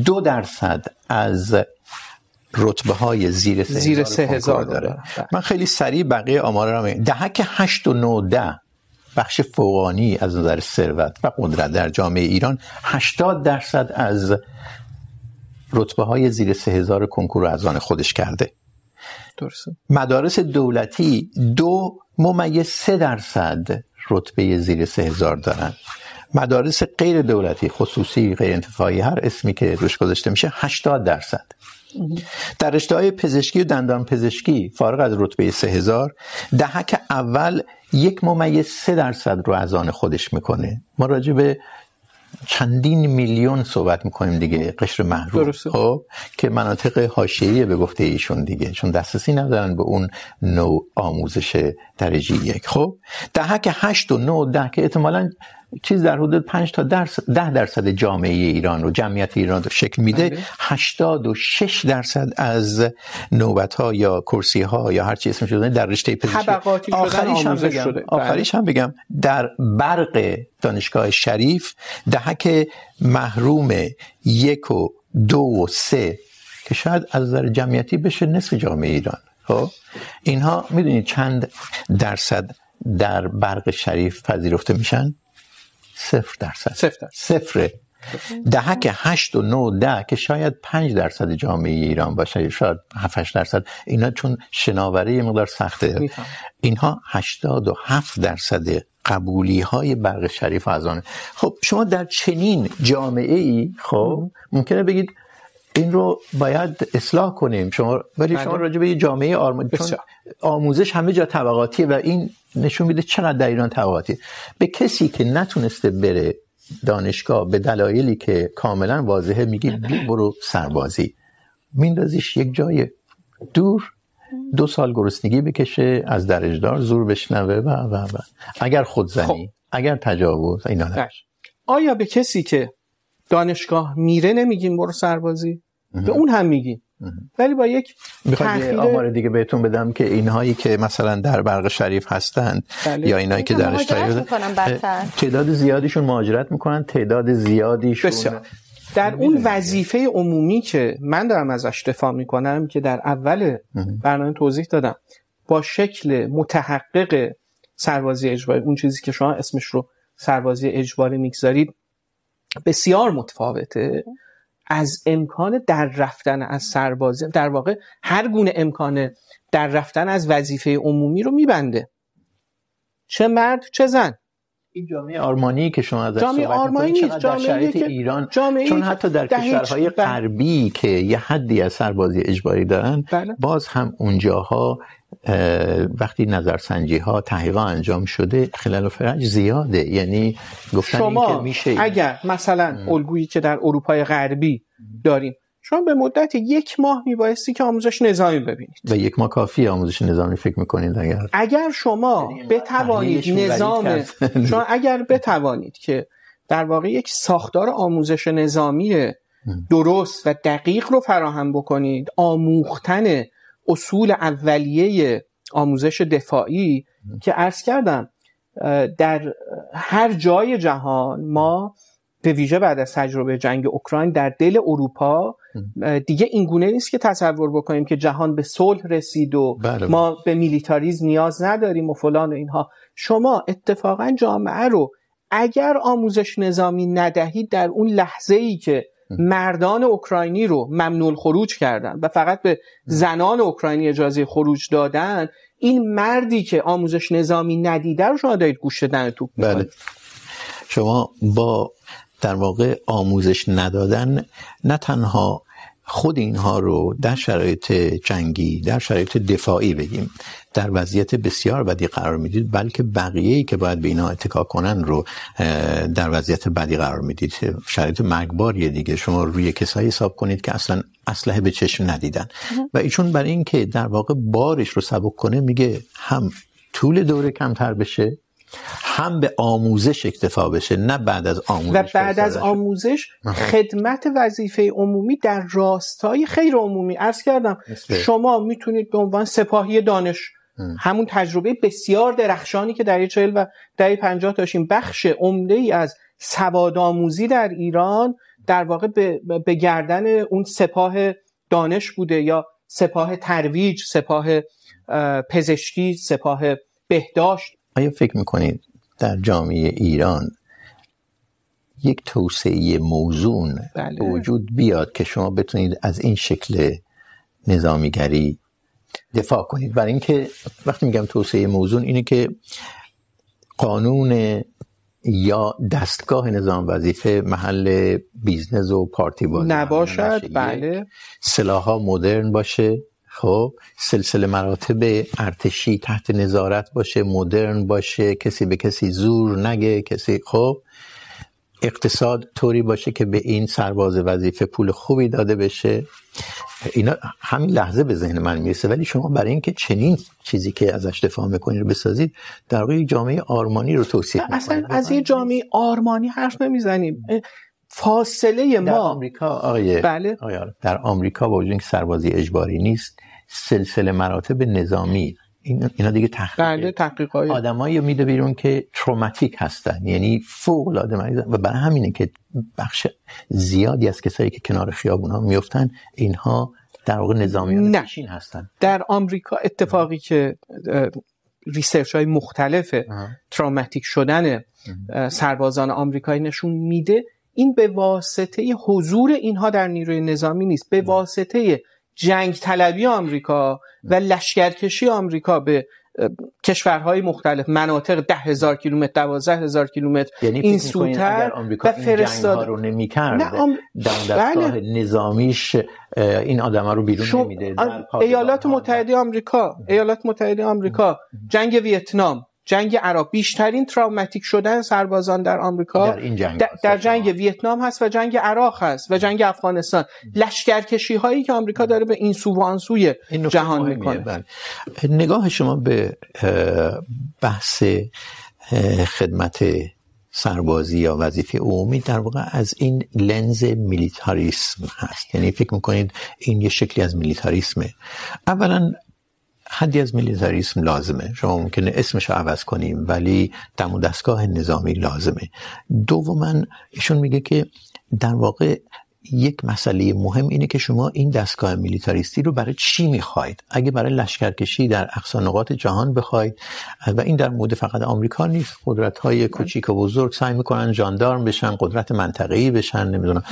دو درصد از رتبه های زیر سه زیر سه هزار داره. داره من خیلی سریع بقیه آمار رو میگم. دهک هشت و نو ده بخش فوقانی از نظر ثروت و قدرت در جامعه ایران هشتاد درصد از رتبه های زیر سه هزار کنکور رو از آن خودش کرده. درسته. مدارس دولتی دو ممیز سه درصد رتبه زیر سه هزار دارن. مدارس غیر دولتی خصوصی غیر انتفاعی هر اسمی که روش گذاشته میشه هشتاد درصد. در رشته های پزشکی و دندان پزشکی فارغ از رتبه سه هزار دهک اول یک ممیز سه درصد رو از آن خودش میکنه. ما راجع به چندین میلیون صحبت میکنیم دیگه قشر محروم. خب که مناطق حاشیه‌ای به گفته ایشون دیگه. چون دسترسی ندارن به اون نوع آموزش درجه یک. خب دهک هشت و نو ده که احتمالاً چیز در حدود 5 تا درصد 10 درصد جامعه ایران رو جمعیت ایران رو شکل میده. 86 درصد از نوبت ها یا کرسی ها یا هر چی اسمش شده در رشته پزشکی. آخریش هم بگم. شده. آخریش هم بگم. در برق دانشگاه شریف دهک محروم یک و دو و سه که شاید از نظر جمعیتی بشه نصف جامعه ایران. خب؟ اینها میدونید چند درصد در برق شریف پذیرفته میشن؟ صفر درصد. صفر صفر دهک هشت و نو ده که شاید پنج درصد جامعه ایران باشه. شاید هفتش درصد. اینا چون شناوره یه مقدار سخته. اینها هشتاد و هفت درصد قبولی های برق شریف از آنه خب شما در چنین جامعه ای خب ممکنه بگید این رو باید اصلاح کنیم. شما ولی شما راجع به جامعه آرمان چون آموزش همه جا طبقاتیه و این نشون میده چقدر در ایران طبقاتیه به کسی که نتونسته بره دانشگاه به دلایلی که کاملا واضحه میگی برو سربازی. میندازیش یک جای دور دو سال گرسنگی بکشه از درجدار زور بشنوه و و و. اگر خودزنی خب. اگر تجاوز اینا نش. آیا به کسی که دانشگاه میره نمیگیم برو سربازی؟ به اون هم میگیم ولی با یک تحقیق آمار دیگه بهتون بدم که اینهایی که مثلا در برق شریف هستند بله. یا اینهایی که در اشتراک تعداد زیادیشون مهاجرت میکنن تعداد زیادیشون بسیار. در اون وظیفه عمومی که من دارم ازش دفاع میکنم که در اول برنامه توضیح دادم با شکل متحقق سربازی اجباری اون چیزی که شما اسمش رو سربازی اجباری میگذارید بسیار متفاوته. از امکان در رفتن از سربازی در واقع هر گونه امکان در رفتن از وظیفه عمومی رو میبنده. چه مرد، چه زن. این جامعه آرمانی که شما ازش جامعه آرمانی نیست جامعه که ایران؟ جامعه چون حتی در کشورهای غربی که یه حدی از سربازی اجباری دارن بله. باز هم اونجاها وقتی نظرسنجی ها تحقیقات انجام شده خلال و فرج زیاده. یعنی گفتن شما این که میشه اگر مثلا الگویی که در اروپای غربی داریم شما به مدت یک ماه میبایستی که آموزش نظامی ببینید. و یک ماه کافی آموزش نظامی فکر میکنید اگر؟ اگر شما بتوانید نظام شما اگر بتوانید که در واقع یک ساختار آموزش نظامی درست و دقیق رو فراهم بکنید آموختن اصول اولیه آموزش دفاعی که عرض کردم در هر جای جهان ما به ویژه بعد از تجربه جنگ اوکراین در دل اروپا دیگه این گونه نیست که تصور بکنیم که جهان به صلح رسید و بله. ما به میلیتاریزم نیاز نداریم و فلان و اینها. شما اتفاقا جامعه رو اگر آموزش نظامی ندهید در اون لحظه ای که مردان اوکراینی رو ممنوع خروج کردن و فقط به زنان اوکراینی اجازه خروج دادن این مردی که آموزش نظامی ندیده رو شما دارید گوش دادن توپ بله. شما با در واقع آموزش ندادن نه تنها خود اینها رو در شرایط جنگی در شرایط دفاعی بگیم در وضعیت بسیار بدی قرار میدید بلکه بقیه ای که باید به اینا اتکا کنن رو در وضعیت بدی قرار میدید. شرایط مرگباریه دیگه. شما روی کسایی حساب کنید که اصلا اسلحه به چشم ندیدن. و ایشون برای اینکه در واقع بارش رو سبک کنه میگه هم طول دوره کمتر بشه هم به آموزش اکتفا بشه نه بعد از آموزش و بعد از آموزش خدمت وظیفه عمومی در راستای خیر عمومی. عرض کردم شما میتونید به عنوان سپاهی دانش همون تجربه بسیار درخشانی که در چهل و در پنجاه داشتیم بخش عمده ای از سواد آموزی در ایران در واقع به, به گردن اون سپاه دانش بوده یا سپاه ترویج سپاه پزشکی سپاه بهداشت. آیا فکر میکنید در جامعه ایران یک توسعه موزون بله. وجود بیاد که شما بتونید از این شکل نظامیگری دفاع کنید؟ برای اینکه وقتی میگم توسعه موزون اینه که قانون یا دستگاه نظام وظیفه محل بیزنس و پارتی بازی نباشد؟ بله. سلاح مدرن باشه. خب سلسله مراتب ارتشی تحت نظارت باشه مدرن باشه کسی به کسی زور نگه کسی خب اقتصاد طوری باشه که به این سرباز وظیفه پول خوبی داده بشه. اینا همین لحظه به ذهن من میرسه. ولی شما برای اینکه چنین چیزی که ازش دفاع میکنید رو بسازید در واقع جامعه آرمانی رو توصیف میکنید. اصلا از این جامعه آرمانی حرف نمیزنیم. فاصله ما. در آمریکا آقای بله. آقای در آمریکا با وجود اینکه سربازی اجباری نیست سلسله مراتب نظامی. اینا دیگه تحقیق بله تحقیقای آدمایی میده بیرون که تروماتیک هستن. یعنی فوق العاده مریضن. و برای همینه که بخش زیادی از کسایی که کنار خیابون ها میفتن اینها در واقع نظامیان پیشین هستن. در آمریکا اتفاقی که ریسرچ های مختلف تروماتیک شدن سربازان آمریکایی نشون میده این به واسطه حضور اینها در نیروی نظامی نیست. به واسطه جنگ طلبی آمریکا و لشکرکشی آمریکا به کشورهای مختلف مناطق ده هزار کیلومتر دوازده هزار کیلومتر یعنی این سوتر و فرستاد رو نمی کرد آم... در دستگاه بله. نظامیش این آدم رو بیرون شم... نمیده ایالات متحده آمریکا ایالات متحده آمریکا جنگ ویتنام. جنگ عراق. بیشترین تراوماتیک شدن سربازان در آمریکا در این جنگ در, در جنگ ویتنام هست و جنگ عراق هست و جنگ افغانستان. لشکرکشی هایی که آمریکا داره به این سو و آن سوی جهان میکنه. بله. نگاه شما به بحث خدمت سربازی یا وظیفه عمومی در واقع از این لنز میلیتاریسم هست. یعنی فکر میکنید این یه شکلی از میلیتاریسمه. اولا حدی از میلیتاریسم لازمه. شما ممکنه اسمش رو عوض کنیم ولی دم و دستگاه نظامی لازمه. دوما ایشون میگه که در واقع یک مسئله مهم اینه که شما این دستگاه میلیتاریستی رو برای چی میخواید؟ اگه برای لشکرکشی در اقصا نقاط جهان بخواید و این در مورد فقط آمریکا نیست. قدرت های کوچیک و بزرگ سعی میکنن جاندارم بشن قدرت منطقه‌ای بشن نمیدونم.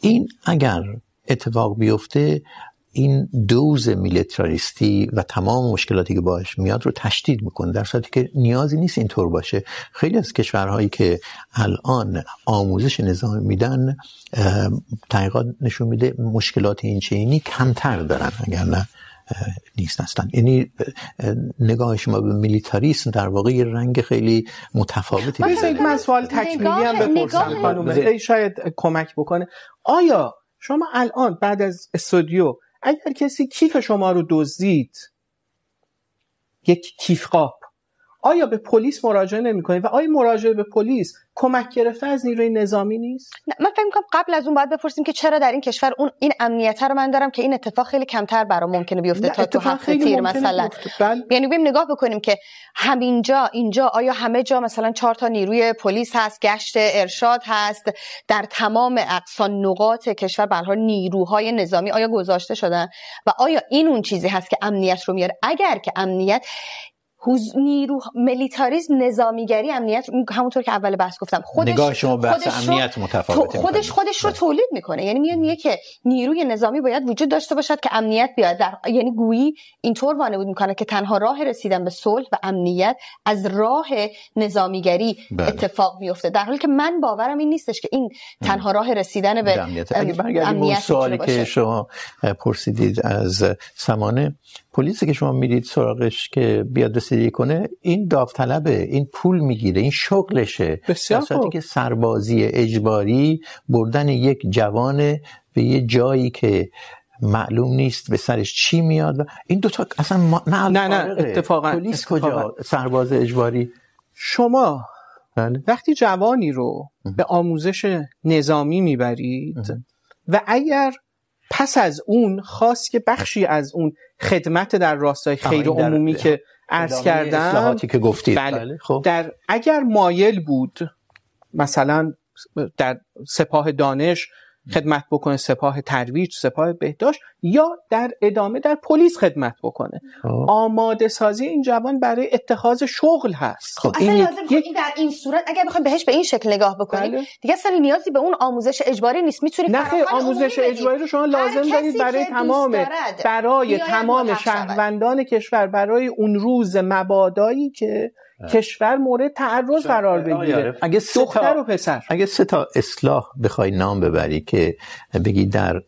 این اگر اتفاق بیفته این دوز میلیتاریستی و تمام مشکلاتی که باش میاد رو تشدید میکنه در صورتی که نیازی نیست اینطور باشه. خیلی از کشورهایی که الان آموزش نظامی میدن تحقیقات نشون میده مشکلات این چینی کمتر دارن اگر نه نیست هستن یعنی نگاه شما به میلیتاریسم در واقع یه رنگ خیلی متفاوتی بذارید من سوال تکمیلی هم بپرسم خانم شاید کمک بکنه. آیا شما الان بعد از استودیو اگر کسی کیف شما رو دزدید یک کیفقا آیا به پلیس مراجعه نمیکنید و آیا مراجعه به پلیس کمک گرفته از نیروی نظامی نیست؟ نه من فکر میکنم قبل از اون باید بپرسیم که چرا در این کشور اون این امنیت رو من دارم که این اتفاق خیلی کمتر برام ممکنه بیفته تا تو هفته تیر مثلا. بل... یعنی بیم نگاه بکنیم که همینجا اینجا آیا همه جا مثلا چهار تا نیروی پلیس هست گشت ارشاد هست در تمام اقصا نقاط کشور به نیروهای نظامی آیا گذاشته شدن؟ و آیا این اون چیزی هست که امنیت رو میاره؟ اگر که امنیت نیرو ملیتاریزم نظامیگری امنیت همونطور که اول بحث گفتم. خودش نگاه شما بحث خودش امنیت متفاوته خودش خودش رو تولید میکنه. یعنی میاد میگه که نیروی نظامی باید وجود داشته باشد که امنیت بیاد. در یعنی گویی اینطور وانمود میکنه که تنها راه رسیدن به صلح و امنیت از راه نظامیگری بله. اتفاق میفته در حالی که من باورم این نیستش که این تنها راه رسیدن به امنیت اگه برگردیم اون سوالی که شما پرسیدید از سمانه پلیسی که شما میرید سراغش که بیاد رسیدگی کنه این داوطلبه این پول میگیره این شغلشه. بسیار که سربازی اجباری بردن یک جوان به یه جایی که معلوم نیست به سرش چی میاد. این دو تا اصلا ما... نه نه نه اتفاقا پلیس کجا؟ سرباز اجباری. شما بله. وقتی جوانی رو به آموزش نظامی میبرید و اگر پس از اون خواست که بخشی از اون خدمت در راستای خیر عمومی که عرض کردم که گفتید بله. بله. خب. در اگر مایل بود مثلا در سپاه دانش خدمت بکنه سپاه ترویج سپاه بهداشت یا در ادامه در پلیس خدمت بکنه. آه. آماده سازی این جوان برای اتخاذ شغل هست. خب. اصلا این لازم یک... در این صورت اگر بخوایم بهش به این شکل نگاه بکنیم بله. دیگه اصلا نیازی به اون آموزش اجباری نیست. میتونی نه آموزش اجباری رو شما لازم دارید برای تمام برای تمام شهروندان کشور برای اون روز مبادایی که کشور مورد تعرض قرار بگیره. اگه دختر و پسر. اگه سه تا اصلاح بخوای نام ببری که بگی در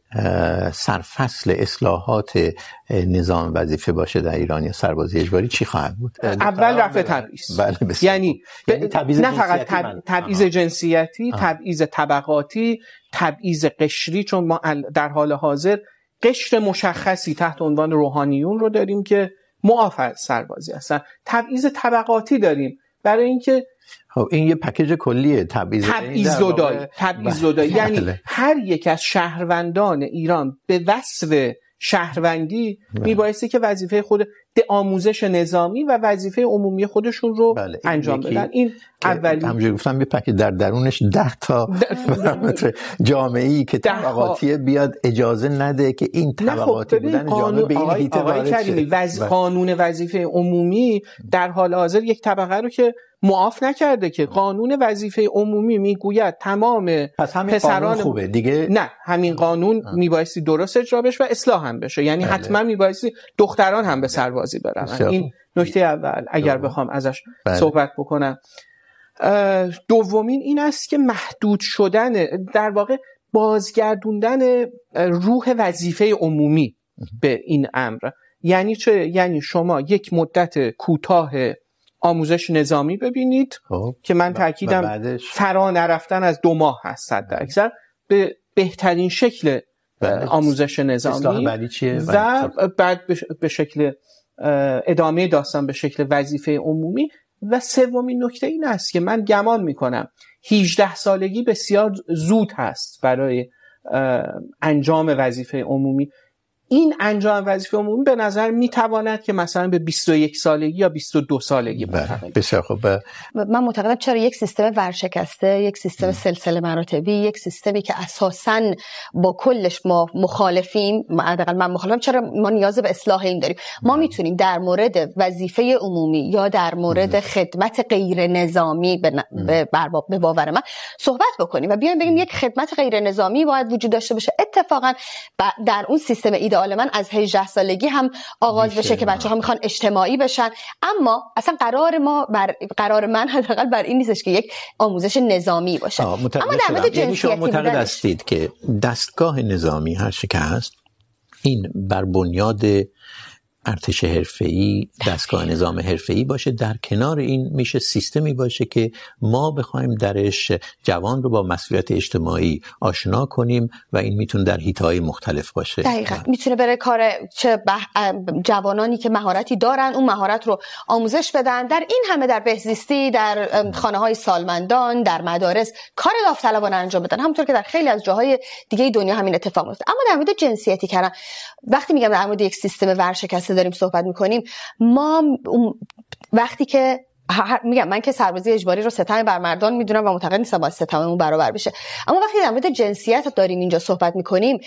سرفصل اصلاحات نظام وظیفه باشه در ایران یا سربازی اجباری چی خواهد بود؟ اول رفع تبعیض. بله یعنی, یعنی تبعیض نه فقط تبعیض جنسیتی تبعیض طبقاتی تبعیض قشری چون ما در حال حاضر قشر مشخصی تحت عنوان روحانیون رو داریم که معاف از سربازی هستن. تبعیض طبقاتی داریم. برای اینکه خب این یه پکیج کلیه. تبعیض تبعیض زدایی. تبعیض زدایی. یعنی هر یک از شهروندان ایران به وصف شهروندی میبایستی که وظیفه خود آموزش نظامی و وظیفه عمومی خودشون رو بله. انجام بدن. این اولی همونجوری گفتم یه پک در درونش ده تا <laughs> جامعه ای که طبقاتی بیاد اجازه نده که این طبقاتی بودن جامعه به این هیته وارد وز... قانون وظیفه عمومی در حال حاضر یک طبقه رو که معاف نکرده که قانون وظیفه عمومی میگوید تمام پس همین پسران خوبه. دیگه نه همین قانون میبایستی درست اجرا بشه و اصلاح هم بشه. یعنی بله. حتما میبایستی دختران هم به سربازی برن. این نکته اول اگر بخوام ازش بله. صحبت بکنم. دومین این است که محدود شدن در واقع بازگردوندن روح وظیفه عمومی به این امر. یعنی چه؟ یعنی شما یک مدت کوتاه آموزش نظامی ببینید خب. که من تاکیدم فرا نرفتن از دو ماه هست صد اکثر به بهترین شکل آموزش نظامی و بعد به شکل ادامه داستان به شکل وظیفه عمومی. و سومین نکته این است که من گمان میکنم 18 سالگی بسیار زود هست برای انجام وظیفه عمومی. این انجام وظیفه عمومی به نظر میتواند که مثلا به 21 سالگی یا 22 سالگی بسیار خوب. من معتقدم چرا یک سیستم ورشکسته یک سیستم سلسله مراتبی یک سیستمی که اساسا با کلش ما مخالفیم. حداقل من مخالفم. چرا ما نیاز به اصلاح این داریم؟ ما میتونیم در مورد وظیفه عمومی یا در مورد خدمت غیر نظامی به برباب به باور من صحبت بکنیم و بیایم بگیم یک خدمت غیر نظامی باید وجود داشته باشه. اتفاقا در اون سیستم ایدئال من از 18 سالگی هم آغاز بشه که بچه ها میخوان اجتماعی بشن. اما اصلا قرار ما بر قرار من حداقل بر این نیستش که یک آموزش نظامی باشه. اما در مورد جنسیتی یعنی شما معتقد هستید که دستگاه نظامی هر که هست این بر بنیاد ارتش حرفه‌ای دستگاه نظام حرفه‌ای باشه. در کنار این میشه سیستمی باشه که ما بخوایم درش جوان رو با مسئولیت اجتماعی آشنا کنیم و این میتونه در حیطه‌های مختلف باشه. دقیقاً. میتونه بره کار چه جوانانی که مهارتی دارن اون مهارت رو آموزش بدن. در این همه در بهزیستی در خانه‌های سالمندان در مدارس کار داوطلبانه انجام بدن. همونطور که در خیلی از جاهای دیگه دنیا همین اتفاق میفته اما در مورد جنسیتی کردن وقتی میگم در مورد یک سیستم ورشکسته داریم صحبت میکنیم، ما وقتی که میگم من که سربازی اجباری رو ستم بر مردان میدونم و معتقد نیستم با ستممون برابر بشه. اما وقتی در مورد جنسیت داریم اینجا صحبت میکنیم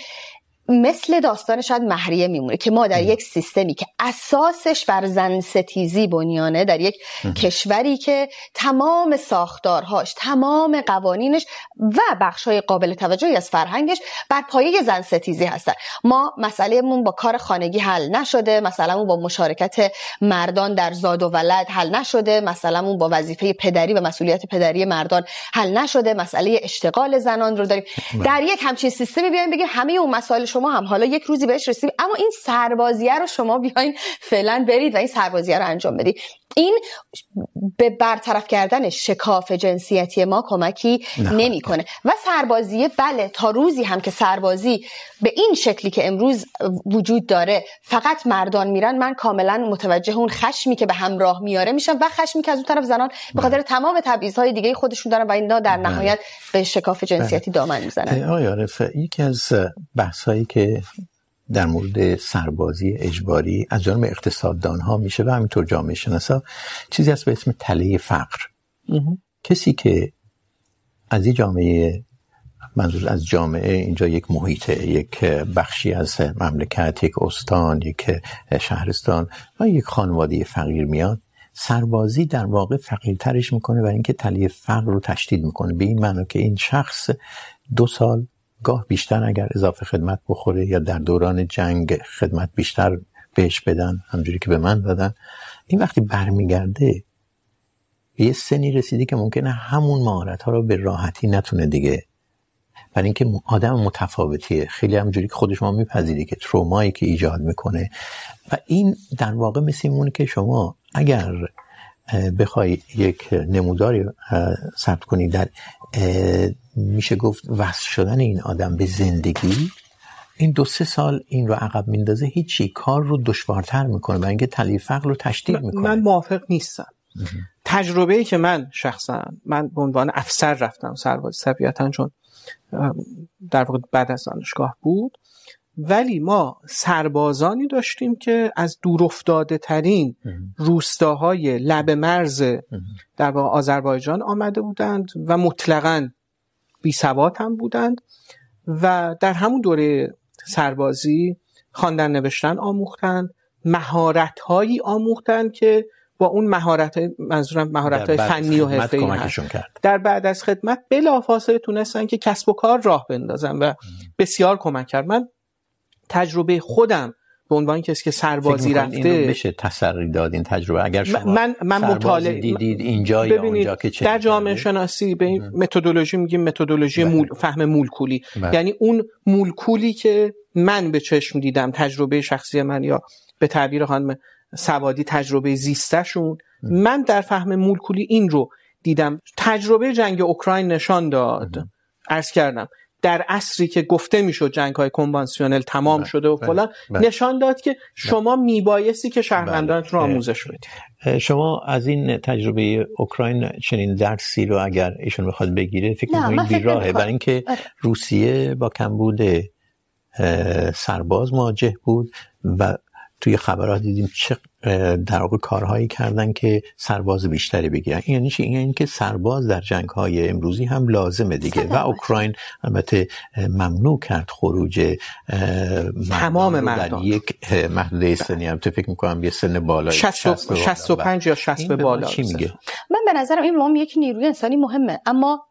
مثل داستان شاید محریه میمونه که ما در یک سیستمی که اساسش بر زن ستیزی بنیانه در یک کشوری که تمام ساختارهاش تمام قوانینش و بخشای قابل توجهی از فرهنگش بر پایه زن ستیزی هستن. ما مسئلهمون با کار خانگی حل نشده مثلا با مشارکت مردان در زاد و ولد حل نشده مثلا با وظیفه پدری و مسئولیت پدری مردان حل نشده مسئله اشتغال زنان رو داریم. در یک همچین سیستمی بیایم بگیم همه اون مسائل شما هم حالا یک روزی بهش رسیدیم. اما این سربازیه رو شما بیاین فعلا برید و این سربازیه رو انجام بدید. این به برطرف کردن شکاف جنسیتی ما کمکی نمیکنه. و سربازیه بله تا روزی هم که سربازی به این شکلی که امروز وجود داره فقط مردان میرن من کاملا متوجه اون خشمی که به همراه میاره میشم و خشمی که از اون طرف زنان به خاطر تمام تبعیض‌های دیگه خودشون دارن و اینا در نهایت به شکاف جنسیتی دامن میزنن. آیا یکی از بحثایی که در مورد سربازی اجباری از جانب اقتصاددان ها میشه و همینطور جامعه شناسا چیزی هست به اسم تله فقر. کسی که از این جامعه منظور از جامعه اینجا یک محیطه یک بخشی از مملکت یک استان یک شهرستان و یک خانواده فقیر میاد سربازی در واقع فقیرترش میکنه و اینکه تله فقر رو تشدید میکنه. به این معنی که این شخص دو سال گاه بیشتر اگر اضافه خدمت بخوره یا در دوران جنگ خدمت بیشتر بهش بدن، همجوری که به من دادن. این وقتی برمیگرده، یه سنی رسیده که ممکنه همون مهارت ها رو به راحتی نتونه دیگه. برای اینکه آدم متفاوتیه. خیلی همجوری که خودش ما میپذیری که ترومایی که ایجاد میکنه. و این در واقع مثل مونه که شما اگر بخوای یک نموداری ثبت کنی در میشه گفت وصل شدن این آدم به زندگی این دو سه سال این رو عقب میندازه هیچی کار رو دشوارتر میکنه برای اینکه تلیف فقر رو تشدید میکنه. من موافق نیستم. تجربه ای که من شخصا من به عنوان افسر رفتم سرباز طبیعتا چون در واقع بعد از دانشگاه بود. ولی ما سربازانی داشتیم که از دور افتاده ترین روستاهای لب مرز در واقع آذربایجان آمده بودند و مطلقا بی سواد هم بودند و در همون دوره سربازی خواندن نوشتن آموختند مهارت هایی آموختند که با اون مهارت منظورم مهارت های فنی و حرفه‌ای هست. در بعد از خدمت بلافاصله تونستن که کسب و کار راه بندازن و بسیار کمک کرد. من تجربه خودم به عنوان کسی که سربازی رفته اینو بشه تسری داد این تجربه؟ اگر شما من من مطالعه دیدید اینجا یا اونجا که چه در جامعه شناسی به این متدولوژی میگیم متدولوژی مول فهم مولکولی. یعنی اون مولکولی که من به چشم دیدم تجربه شخصی من یا به تعبیر خانم سوادی تجربه زیستشون من در فهم مولکولی این رو دیدم. تجربه جنگ اوکراین نشان داد. عرض کردم. در عصری که گفته میشد جنگ های کنوانسیونل تمام بله. شده و فلان نشان داد که شما میبایستی که شهروندانت رو آموزش بدید. شما از این تجربه اوکراین چنین درسی رو اگر ایشون بخواد بگیره فکر میکنید بیراهه برای اینکه روسیه با کمبود سرباز مواجه بود و توی خبرات دیدیم چه در واقع کارهایی کردن که سرباز بیشتری بگیرن. یعنی چی؟ این که سرباز در جنگ های امروزی هم لازمه دیگه. و اوکراین البته ممنوع کرد خروج تمام مردان. یک محدوده سنی. هم تو فکر میکنم یه سن بالا 65 یا 60 به بالا چی میگه؟ من به نظرم این مهم یک نیروی انسانی مهمه. اما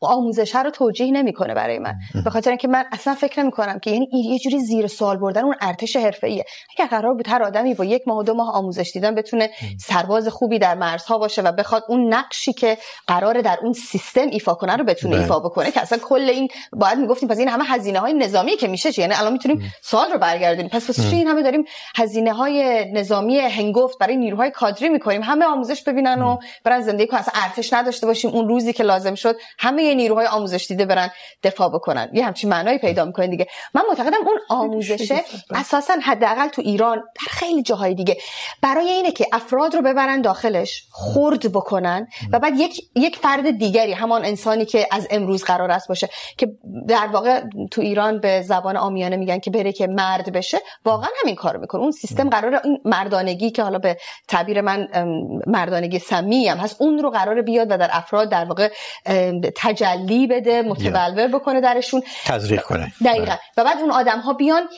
آموزش رو توجیه نمیکنه برای من. به خاطر اینکه من اصلا فکر نمی کنم که یعنی یه جوری زیر سوال بردن اون ارتش حرفه‌ایه. اگر قرار بود هر آدمی با یک ماه و دو ماه آموزش دیدن بتونه سرباز خوبی در مرزها باشه و بخواد اون نقشی که قرار در اون سیستم ایفا کنه رو بتونه. ایفا بکنه که اصلا کل این باید میگفتیم پس این همه هزینه های نظامی که میشه چی؟ یعنی الان میتونیم سوال رو برگردونیم. پس پس این همه داریم هزینه های نظامی هنگفت برای نیروهای کادری میکنیم؟ همه آموزش ببینن و برن زندگی کنن. اصلا ارتش نداشته باشیم. اون روزی که لازم شد همه نیروهای آموزش دیده برن دفاع بکنن. یه همچین معنایی پیدا میکنه دیگه. من معتقدم اون آموزشه اساسا حداقل تو ایران در خیلی جاهای دیگه. برای اینه که افراد رو ببرن داخلش خرد بکنن و بعد یک یک فرد دیگری همان انسانی که از امروز قرار است باشه که در واقع تو ایران به زبان آمیانه میگن که بره که مرد بشه واقعا همین کارو میکنه. اون سیستم قرار این مردانگی که حالا به تعبیر من مردانگی سمی هم هست اون رو قرار بیاد و در افراد در واقع تجلی بده متولور بکنه درشون. تزریق کنه. دقیقا. و بعد اون آدم ها بیان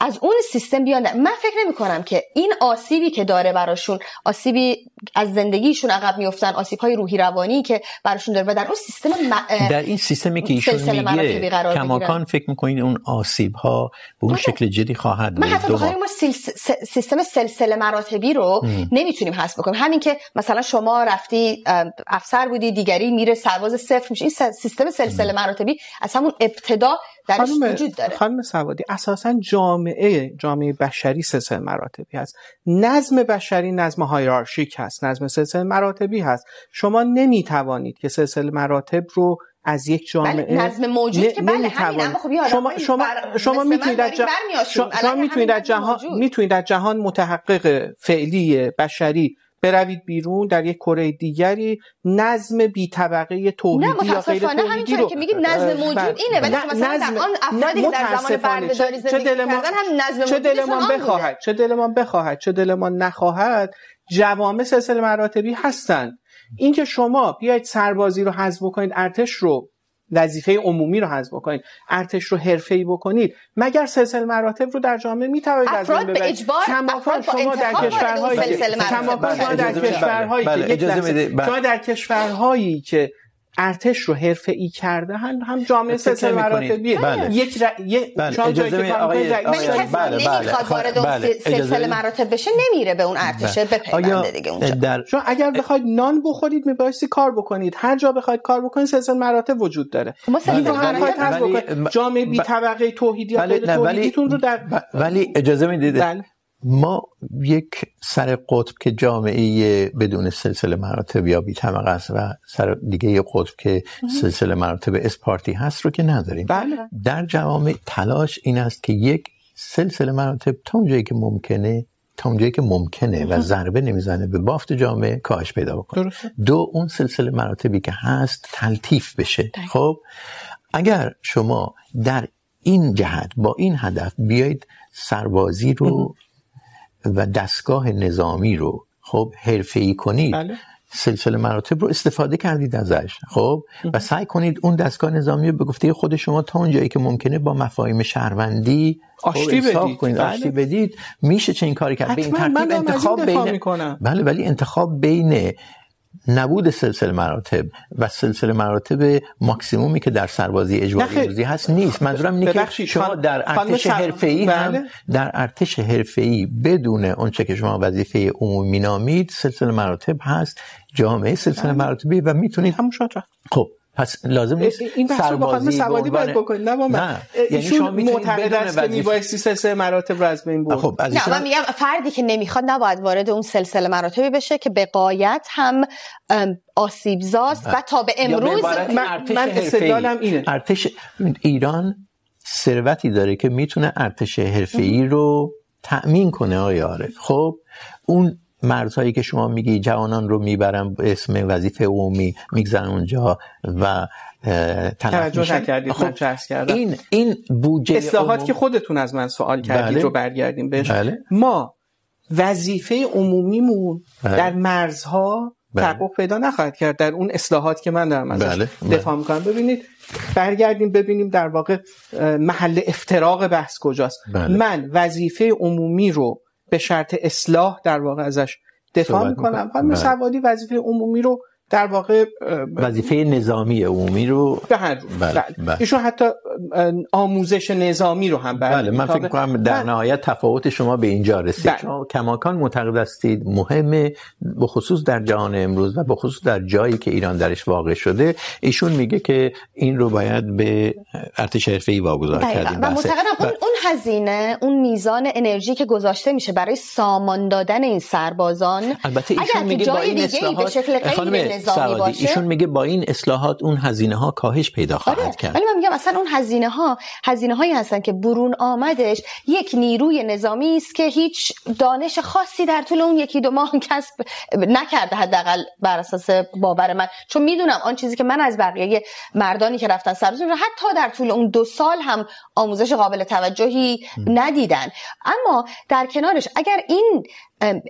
از اون سیستم بیان من فکر نمی کنم که این آسیبی که داره براشون آسیبی از زندگیشون عقب میفتن آسیب های روحی روانی که براشون داره و در اون سیستم م... در این سیستمی که ایشون میگه کماکان فکر میکنید اون آسیب ها به اون شکل جدی خواهد بود. من حتی ما سیس... سیستم سلسله مراتبی رو نمیتونیم حذف بکنیم. همین که مثلا شما رفتی افسر بودی دیگری میره سرباز صفر میشه. این سیستم سلسله مراتبی از همون ابتدا درش وجود داره. خانم سوادی اساسا جامعه جامعه بشری سلسله مراتبی هست. نظم بشری نظم هایرارشیک هست نظم سلسله مراتبی هست. شما نمیتوانید که سلسله مراتب رو از یک جامعه بله نظم موجود که بله همین اما خب شما شما شما میتونید از شما میتونید از جهان میتونید از جهان متحقق فعلی بشری بروید بیرون در یک کره دیگری نظم بی طبقه توحیدی یا غیر توحیدی رو که میگید نظم موجود اینه ولی مثلا در آن افرادی که در زمان بردهداری زندگی کردن هم نظم چه دلمان بخواهد چه دلمان بخواهد چه دلمان نخواهد جوامع سلسله مراتبی هستند اینکه شما بیاید سربازی رو حذف بکنید ارتش رو وظیفه عمومی رو حذف بکنید ارتش رو حرفه‌ای بکنید. مگر سلسله مراتب رو در جامعه میتوانید از بین ببرید کماکان شما در کشورهایی شما در کشورهایی که شما در کشورهایی که ارتش رو حرفه ای کرده هم هم جامعه سلسله مراتبیه بله. یک ر... یک بله. شما جایی اجازه که می- آقای- آقای- بله، بله، نمیخواد وارد بله. سلسله. مراتب بشه نمیره به اون ارتشه آیا بپیونده دیگه اونجا. در شما اگر بخواید نان بخورید میبایستی کار بکنید. هر جا بخواید کار بکنید سلسله مراتب وجود داره. ما سلسله مراتب جامعه بی طبقه توحیدی یا بله غیر توحیدیتون رو در ولی اجازه میدید. بله. ما یک سر قطب که جامعه بدون سلسله مراتب یا بی طبقه است و سر دیگه قطب که سلسله مراتب اسپارتی هست رو که نداریم. بله. در جوامع تلاش این است که یک سلسله مراتب تا اونجایی که ممکنه تا اونجایی که ممکنه و ضربه نمیزنه به بافت جامعه کاهش پیدا بکنه. درسته. دو اون سلسله مراتبی که هست تلطیف بشه. دقیقا. خب اگر شما در این جهت با این هدف بیایید سربازی رو و دستگاه نظامی رو خب حرفه‌ای کنید بله. سلسله مراتب رو استفاده کردید ازش خب؟ و سعی کنید اون دستگاه نظامی رو به گفته خود شما تا اون جایی که ممکنه با مفاهیم شهروندی آشتی بدید. کنید بله. آشتی بدید. میشه چنین کاری کرد؟ به این ترتیب این انتخاب بین میکنم. بله ولی انتخاب بین نبود سلسله مراتب و سلسله مراتب ماکسیمومی که در سربازی اجباری. روزی هست نیست منظورم اینه که شما در ارتش حرفه‌ای هم. در ارتش حرفه‌ای بدون اونچه که شما وظیفه عمومی نامید سلسله مراتب هست جامعه سلسله مراتبی و میتونید همون رفت خب پس لازم نیست این بحث رو با خانم سوادی باید بکنید نه با من یعنی شما ایشون معتقد است که وظیفه میبایستی سلسله مراتب رو از بین برد. خب از نه من میگم فردی که نمیخواد نباید وارد اون سلسله مراتبی بشه که به قایت هم آسیب زاست و تا به امروز من- ارتش من. استدلالم اینه. ارتش ایران ثروتی داره که میتونه ارتش حرفه‌ای رو تأمین کنه آقای عارف. خب اون مرزهایی که شما میگی جوانان رو میبرن اسم وظیفه عمومی میگذارن اونجا و توجه. نکردید عرض کردم این این بودجه اصلاحات عموم- که خودتون از من سوال کردید بله. رو برگردیم بهش بله. ما وظیفه عمومیمون بله. در مرزها. تحقق پیدا نخواهد کرد در اون اصلاحات که من دارم ازش بله. دفاع میکنم ببینید برگردیم ببینیم در واقع محل افتراق بحث کجاست. من وظیفه عمومی رو به شرط اصلاح در واقع ازش دفاع میکنم. خانم. سوادی وظیفه عمومی رو در واقع وظیفه نظامی عمومی رو به هر رو بله، بله. بله. ایشون حتی آموزش نظامی رو هم بله من فکر میکنم در بله. نهایت تفاوت شما به اینجا رسید بله. شما کماکان معتقد هستید مهمه به خصوص در جهان امروز و به خصوص در جایی که ایران درش واقع شده ایشون میگه که این رو باید به ارتش حرفه‌ای واگذار. کردیم و بحث- معتقدم اون, اون هزینه اون میزان انرژی که گذاشته میشه برای سامان دادن این سربازان البته ایشون میگه با جای این اصلاحات به شکل غیر خانم نظامی سعادی، باشه؟ ایشون میگه با این اصلاحات اون هزینه ها کاهش پیدا خواهد آره کرد. ولی من میگم اصلا اون هزینه ها هزینه هایی هستن که برون آمدش یک نیروی نظامی است که هیچ دانش خاصی در طول اون یکی دو ماه کسب نکرده حداقل بر اساس باور من. چون میدونم آن چیزی که من از بقیه مردانی که رفتن سربازی حتی در طول اون دو سال هم آموزش قابل توجهی ندیدن. اما در کنارش اگر این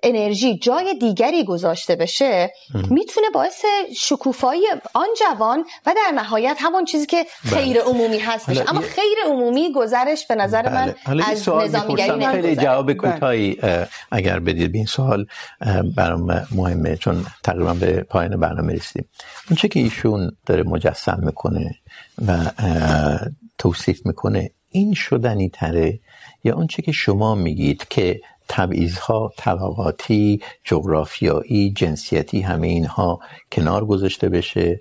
انرژی جای دیگری گذاشته بشه میتونه باعث شکوفایی آن جوان و در نهایت همون چیزی که خیر عمومی هست بشه. اما خیر عمومی گذرش به نظر من بله. حالا یه از می‌پرسم. خیلی جواب بله. کوتاهی اه، اگر بدید. به این سوال برام مهمه چون تقریباً به پایان برنامه رسیدیم. اون چه که ایشون داره مجسم میکنه و توصیف میکنه این شدنی تره؟ یا اون چه که شما میگید که تبعیضها طبقاتی جغرافیایی جنسیتی همه اینها کنار گذاشته بشه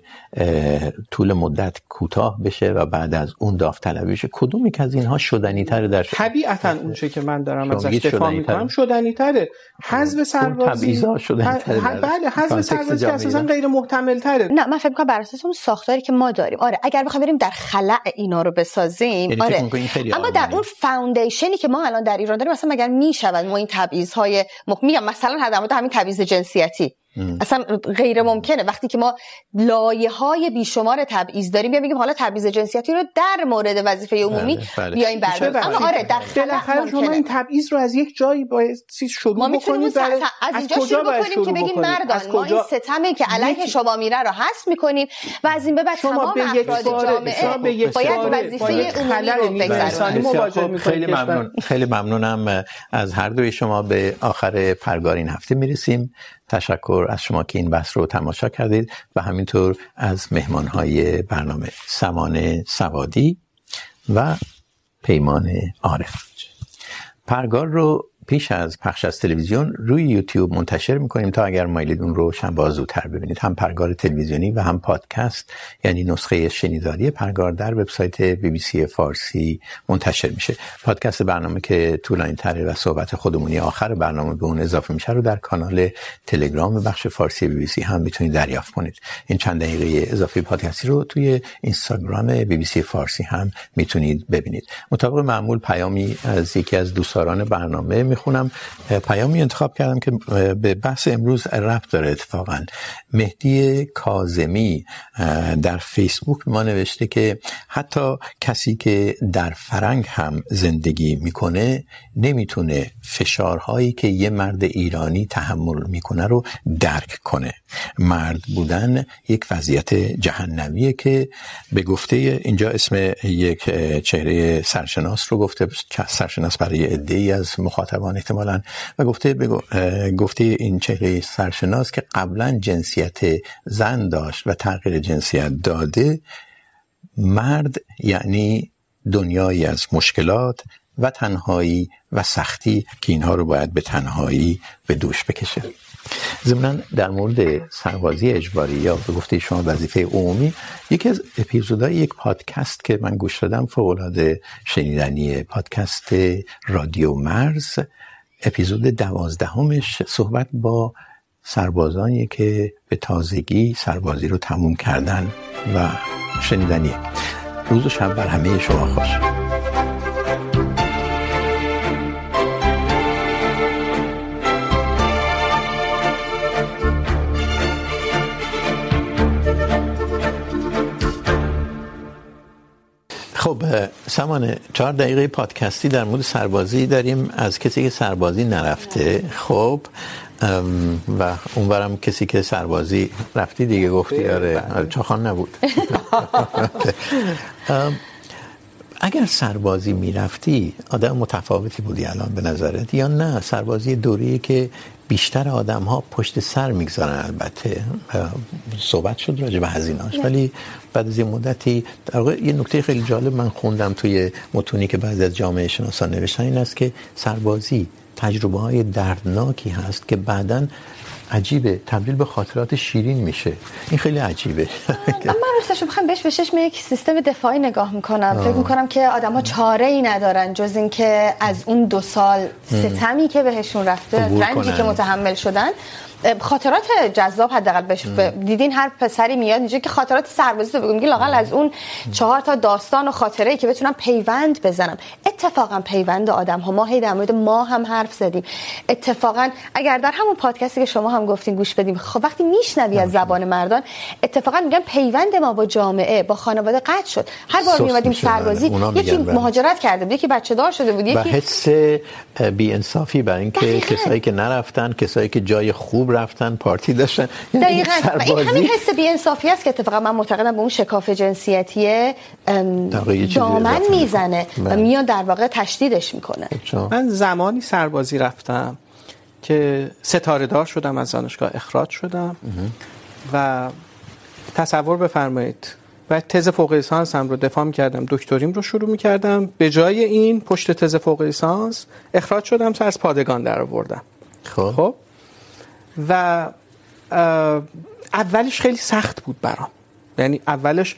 طول مدت کوتاه بشه و بعد از اون داوطلبی بشه کدومی که از اینها شدنی تره در طبیعتا اون چه که من دارم ازش دفاع شدنی میکنم تره. شدنی تره حذف سربازی شدنی تره بله حذف سربازی که اساسا. غیر محتمل تره نه من فکر میکنم بر اساس اون ساختاری که ما داریم آره اگر بخوایم بریم در خلع اینا رو بسازیم یعنی آره اما. در اون فاوندیشنی که ما الان در ایران داریم مثلا مگر میشود ما این تبعیض های میگم مثلا در مورد همین تبعیض جنسیتی. اصلا غیر ممکنه. وقتی که ما لایه های بیشمار تبعیض داریم یا بگیم حالا تبعیض جنسیتی رو در مورد وظیفه عمومی بله، بله. بیایم برداریم. اما آره در بالاخره شما این تبعیض رو از یک جایی باید شروع ما بکنید س- از اینجا کجا شروع بکنیم که بگیم؟ از مردان ما این ستمه که علیه شما میره رو حذف میکنیم و از این به بعد شما تمام به یک افراد جامعه یک باید وظیفه یک عمومی رو بگذرونن خیلی. ممنون. خیلی ممنونم. از هر دوی شما به آخر پرگار این هفته میرسیم. تشکر از شما که این بحث رو تماشا کردید و همینطور از مهمانهای برنامه سمان سوادی و پیمان عارف. پرگار رو پیش از پخش از تلویزیون روی یوتیوب منتشر میکنیم تا اگر مایلید اون رو شنبه زودتر ببینید. هم پرگار تلویزیونی و هم پادکست یعنی نسخه شنیداری پرگار در وبسایت بی بی سی فارسی منتشر میشه. پادکست برنامه که طولانی تره و صحبت خودمونی آخر برنامه به اون اضافه میشه رو در کانال تلگرام بخش فارسی بی بی سی هم میتونید دریافت کنید. این چند دقیقه اضافه پادکستی رو توی اینستاگرام بی بی سی فارسی هم میتونید ببینید. مطابق معمول پیامی از یکی از دوستداران برنامه میخونم. پیامی انتخاب کردم که به بحث امروز ربط داره اتفاقا. مهدی کازمی در فیسبوک ما نوشته که حتی کسی که در فرنگ هم زندگی میکنه، نمیتونه فشارهایی که یه مرد ایرانی تحمل میکنه رو درک کنه. مرد بودن یک وضعیت جهنمیه که به گفته، اینجا اسم یک چهره سرشناس رو گفته، سرشناس برای عده‌ای از مخاطبان احتمالا. و گفته، بگو گفته این چهره سرشناس که قبلا جنسیت زن داشت و تغییر جنسیت داده، مرد یعنی دنیایی از مشکلات و تنهایی و سختی که اینها رو باید به تنهایی، به دوش بکشه. ضمن در مورد سربازی اجباری یا به گفته شما وظیفه عمومی، یکی از اپیزودهای یک پادکست که من گوش دادم فوق العاده شنیدنی پادکست رادیو مرز. اپیزود دوازدهمش صحبت با سربازانی که به تازگی سربازی رو تموم کردن و شنیدنیه. روز و شب بر همه شما خوش. خب سامان چهار دقیقه پادکستی در مورد سربازی داریم. از کسی که سربازی نرفته خب و اونورم کسی که سربازی رفتی دیگه گفتی آره چاخان نبود. اگر سربازی میرفتی آدم متفاوتی بودی الان به نظرت یا نه؟ سربازی دوری که بیشتر آدم ها پشت سر میگذارن البته صحبت شد راجع به هزینه‌اش. ولی بعد از یه مدتی در واقع یه نکته خیلی جالب من خوندم توی متونی که بعضی از جامعه شناسان نوشتن این است که سربازی تجربه های دردناکی هست که بعداً عجیبه. تبدیل به خاطرات شیرین میشه. این خیلی عجیبه. <laughs> من راستش بخوام بهش به چشم یک سیستم دفاعی نگاه میکنم. فکر میکنم که آدما چاره ای ندارن جز اینکه از اون دو سال ستمی که بهشون رفته رنجی که متحمل شدن. خاطرات جذاب حداقل بهش دیدین هر پسری میاد اینجا که خاطرات سربازی رو بگم میگه لاقل از اون چهار تا داستان و خاطره ای که بتونم پیوند بزنم. اتفاقا پیوند آدم ها ما هی در مورد ما هم حرف زدیم. اتفاقا اگر در همون پادکستی که شما هم گفتین گوش بدیم خب وقتی میشنوی از زبان مردان اتفاقا میگن پیوند ما با جامعه با خانواده قطع شد. هر بار میومدیم سربازی یکی مهاجرت کرده بود یکی بچه دار شده بود یکی حس بی انصافی برای اینکه کسایی که نرفتن کسایی که جای خوب رفتن پارتی داشتن. دقیقاً. این همین حس بی انصافی است که اتفاقا من معتقدم به اون شکاف جنسیتی دامن میزنه و میاد در واقع تشدیدش میکنه. من زمانی سربازی رفتم که ستاره دار شدم از دانشگاه اخراج شدم. و تصور بفرمایید. و تز فوق لیسانس هم رو دفاع می‌کردم. دکتریم رو شروع می‌کردم. به جای این پشت تز فوق لیسانس اخراج شدم سر از پادگان در آوردم خب. خب؟ و اولش خیلی سخت بود برام. یعنی اولش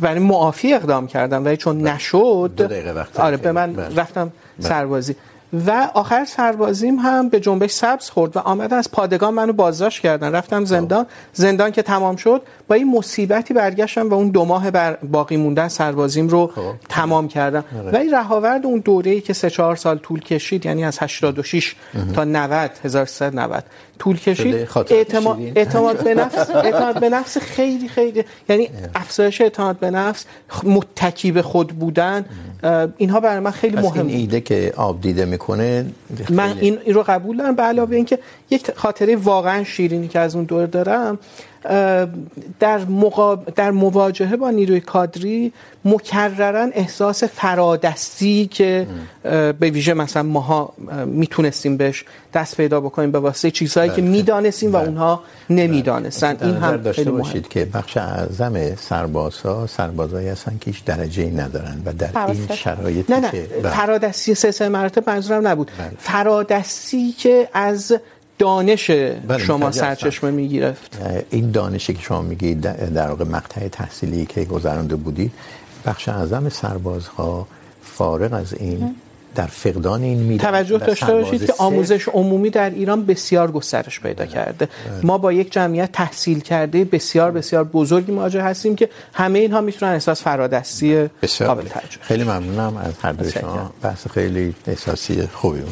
برای معافی اقدام کردم ولی چون نشد دو دقیقه وقت آره به من رفتم سربازی. و آخر سربازیم هم به جنبش سبز خورد و آمدن از پادگان منو بازداشت کردن. رفتم زندان. زندان که تمام شد با این مصیبتی برگشتم و اون دو ماه بر باقی موندن سربازیم رو تمام کردم. ولی رهاورد اون دوره‌ای که 3 4 سال طول کشید یعنی از 86 تا 90 1390 طول کشید. اعتماد اعتماد به نفس <laughs> اعتماد به نفس خیلی خیلی یعنی افزایش اعتماد به نفس متکی به خود بودن. اینها برای من خیلی مهم این ایده که آب دیده میکنه من این, این رو قبول دارم به علاوه اینکه یک خاطره واقعا شیرینی که از اون دور دارم. در, مقاب... در مواجهه با نیروی کادری مکررن احساس فرادستی که به ویژه مثلا ماها میتونستیم بهش دست پیدا بکنیم به واسطه چیزهایی که میدانستیم و اونها نمیدانستن. این هم خیلی باشید که بخش اعظم سربازها سربازایی هستن که هیچ درجه ای ندارن و در این شرایط نه نه. فرادستی سه سه مراتب منظورم نبود. فرادستی که از دانش شما سرچشمه میگرفت. این دانشی که شما میگید در واقع مقطع تحصیلی که گذرانده بودید بخش اعظم سربازها فارغ از این در فقدان این میدن توجه داشته باشید که آموزش عمومی در ایران بسیار گسترش پیدا کرده. ما با یک جمعیت تحصیل کرده بسیار بسیار بزرگی مواجه هستیم که همه اینها میتونن احساس فرادستی قابل توجه. خیلی ممنونم از هر دوی شما. بحث خیلی احساسی خوبی بود.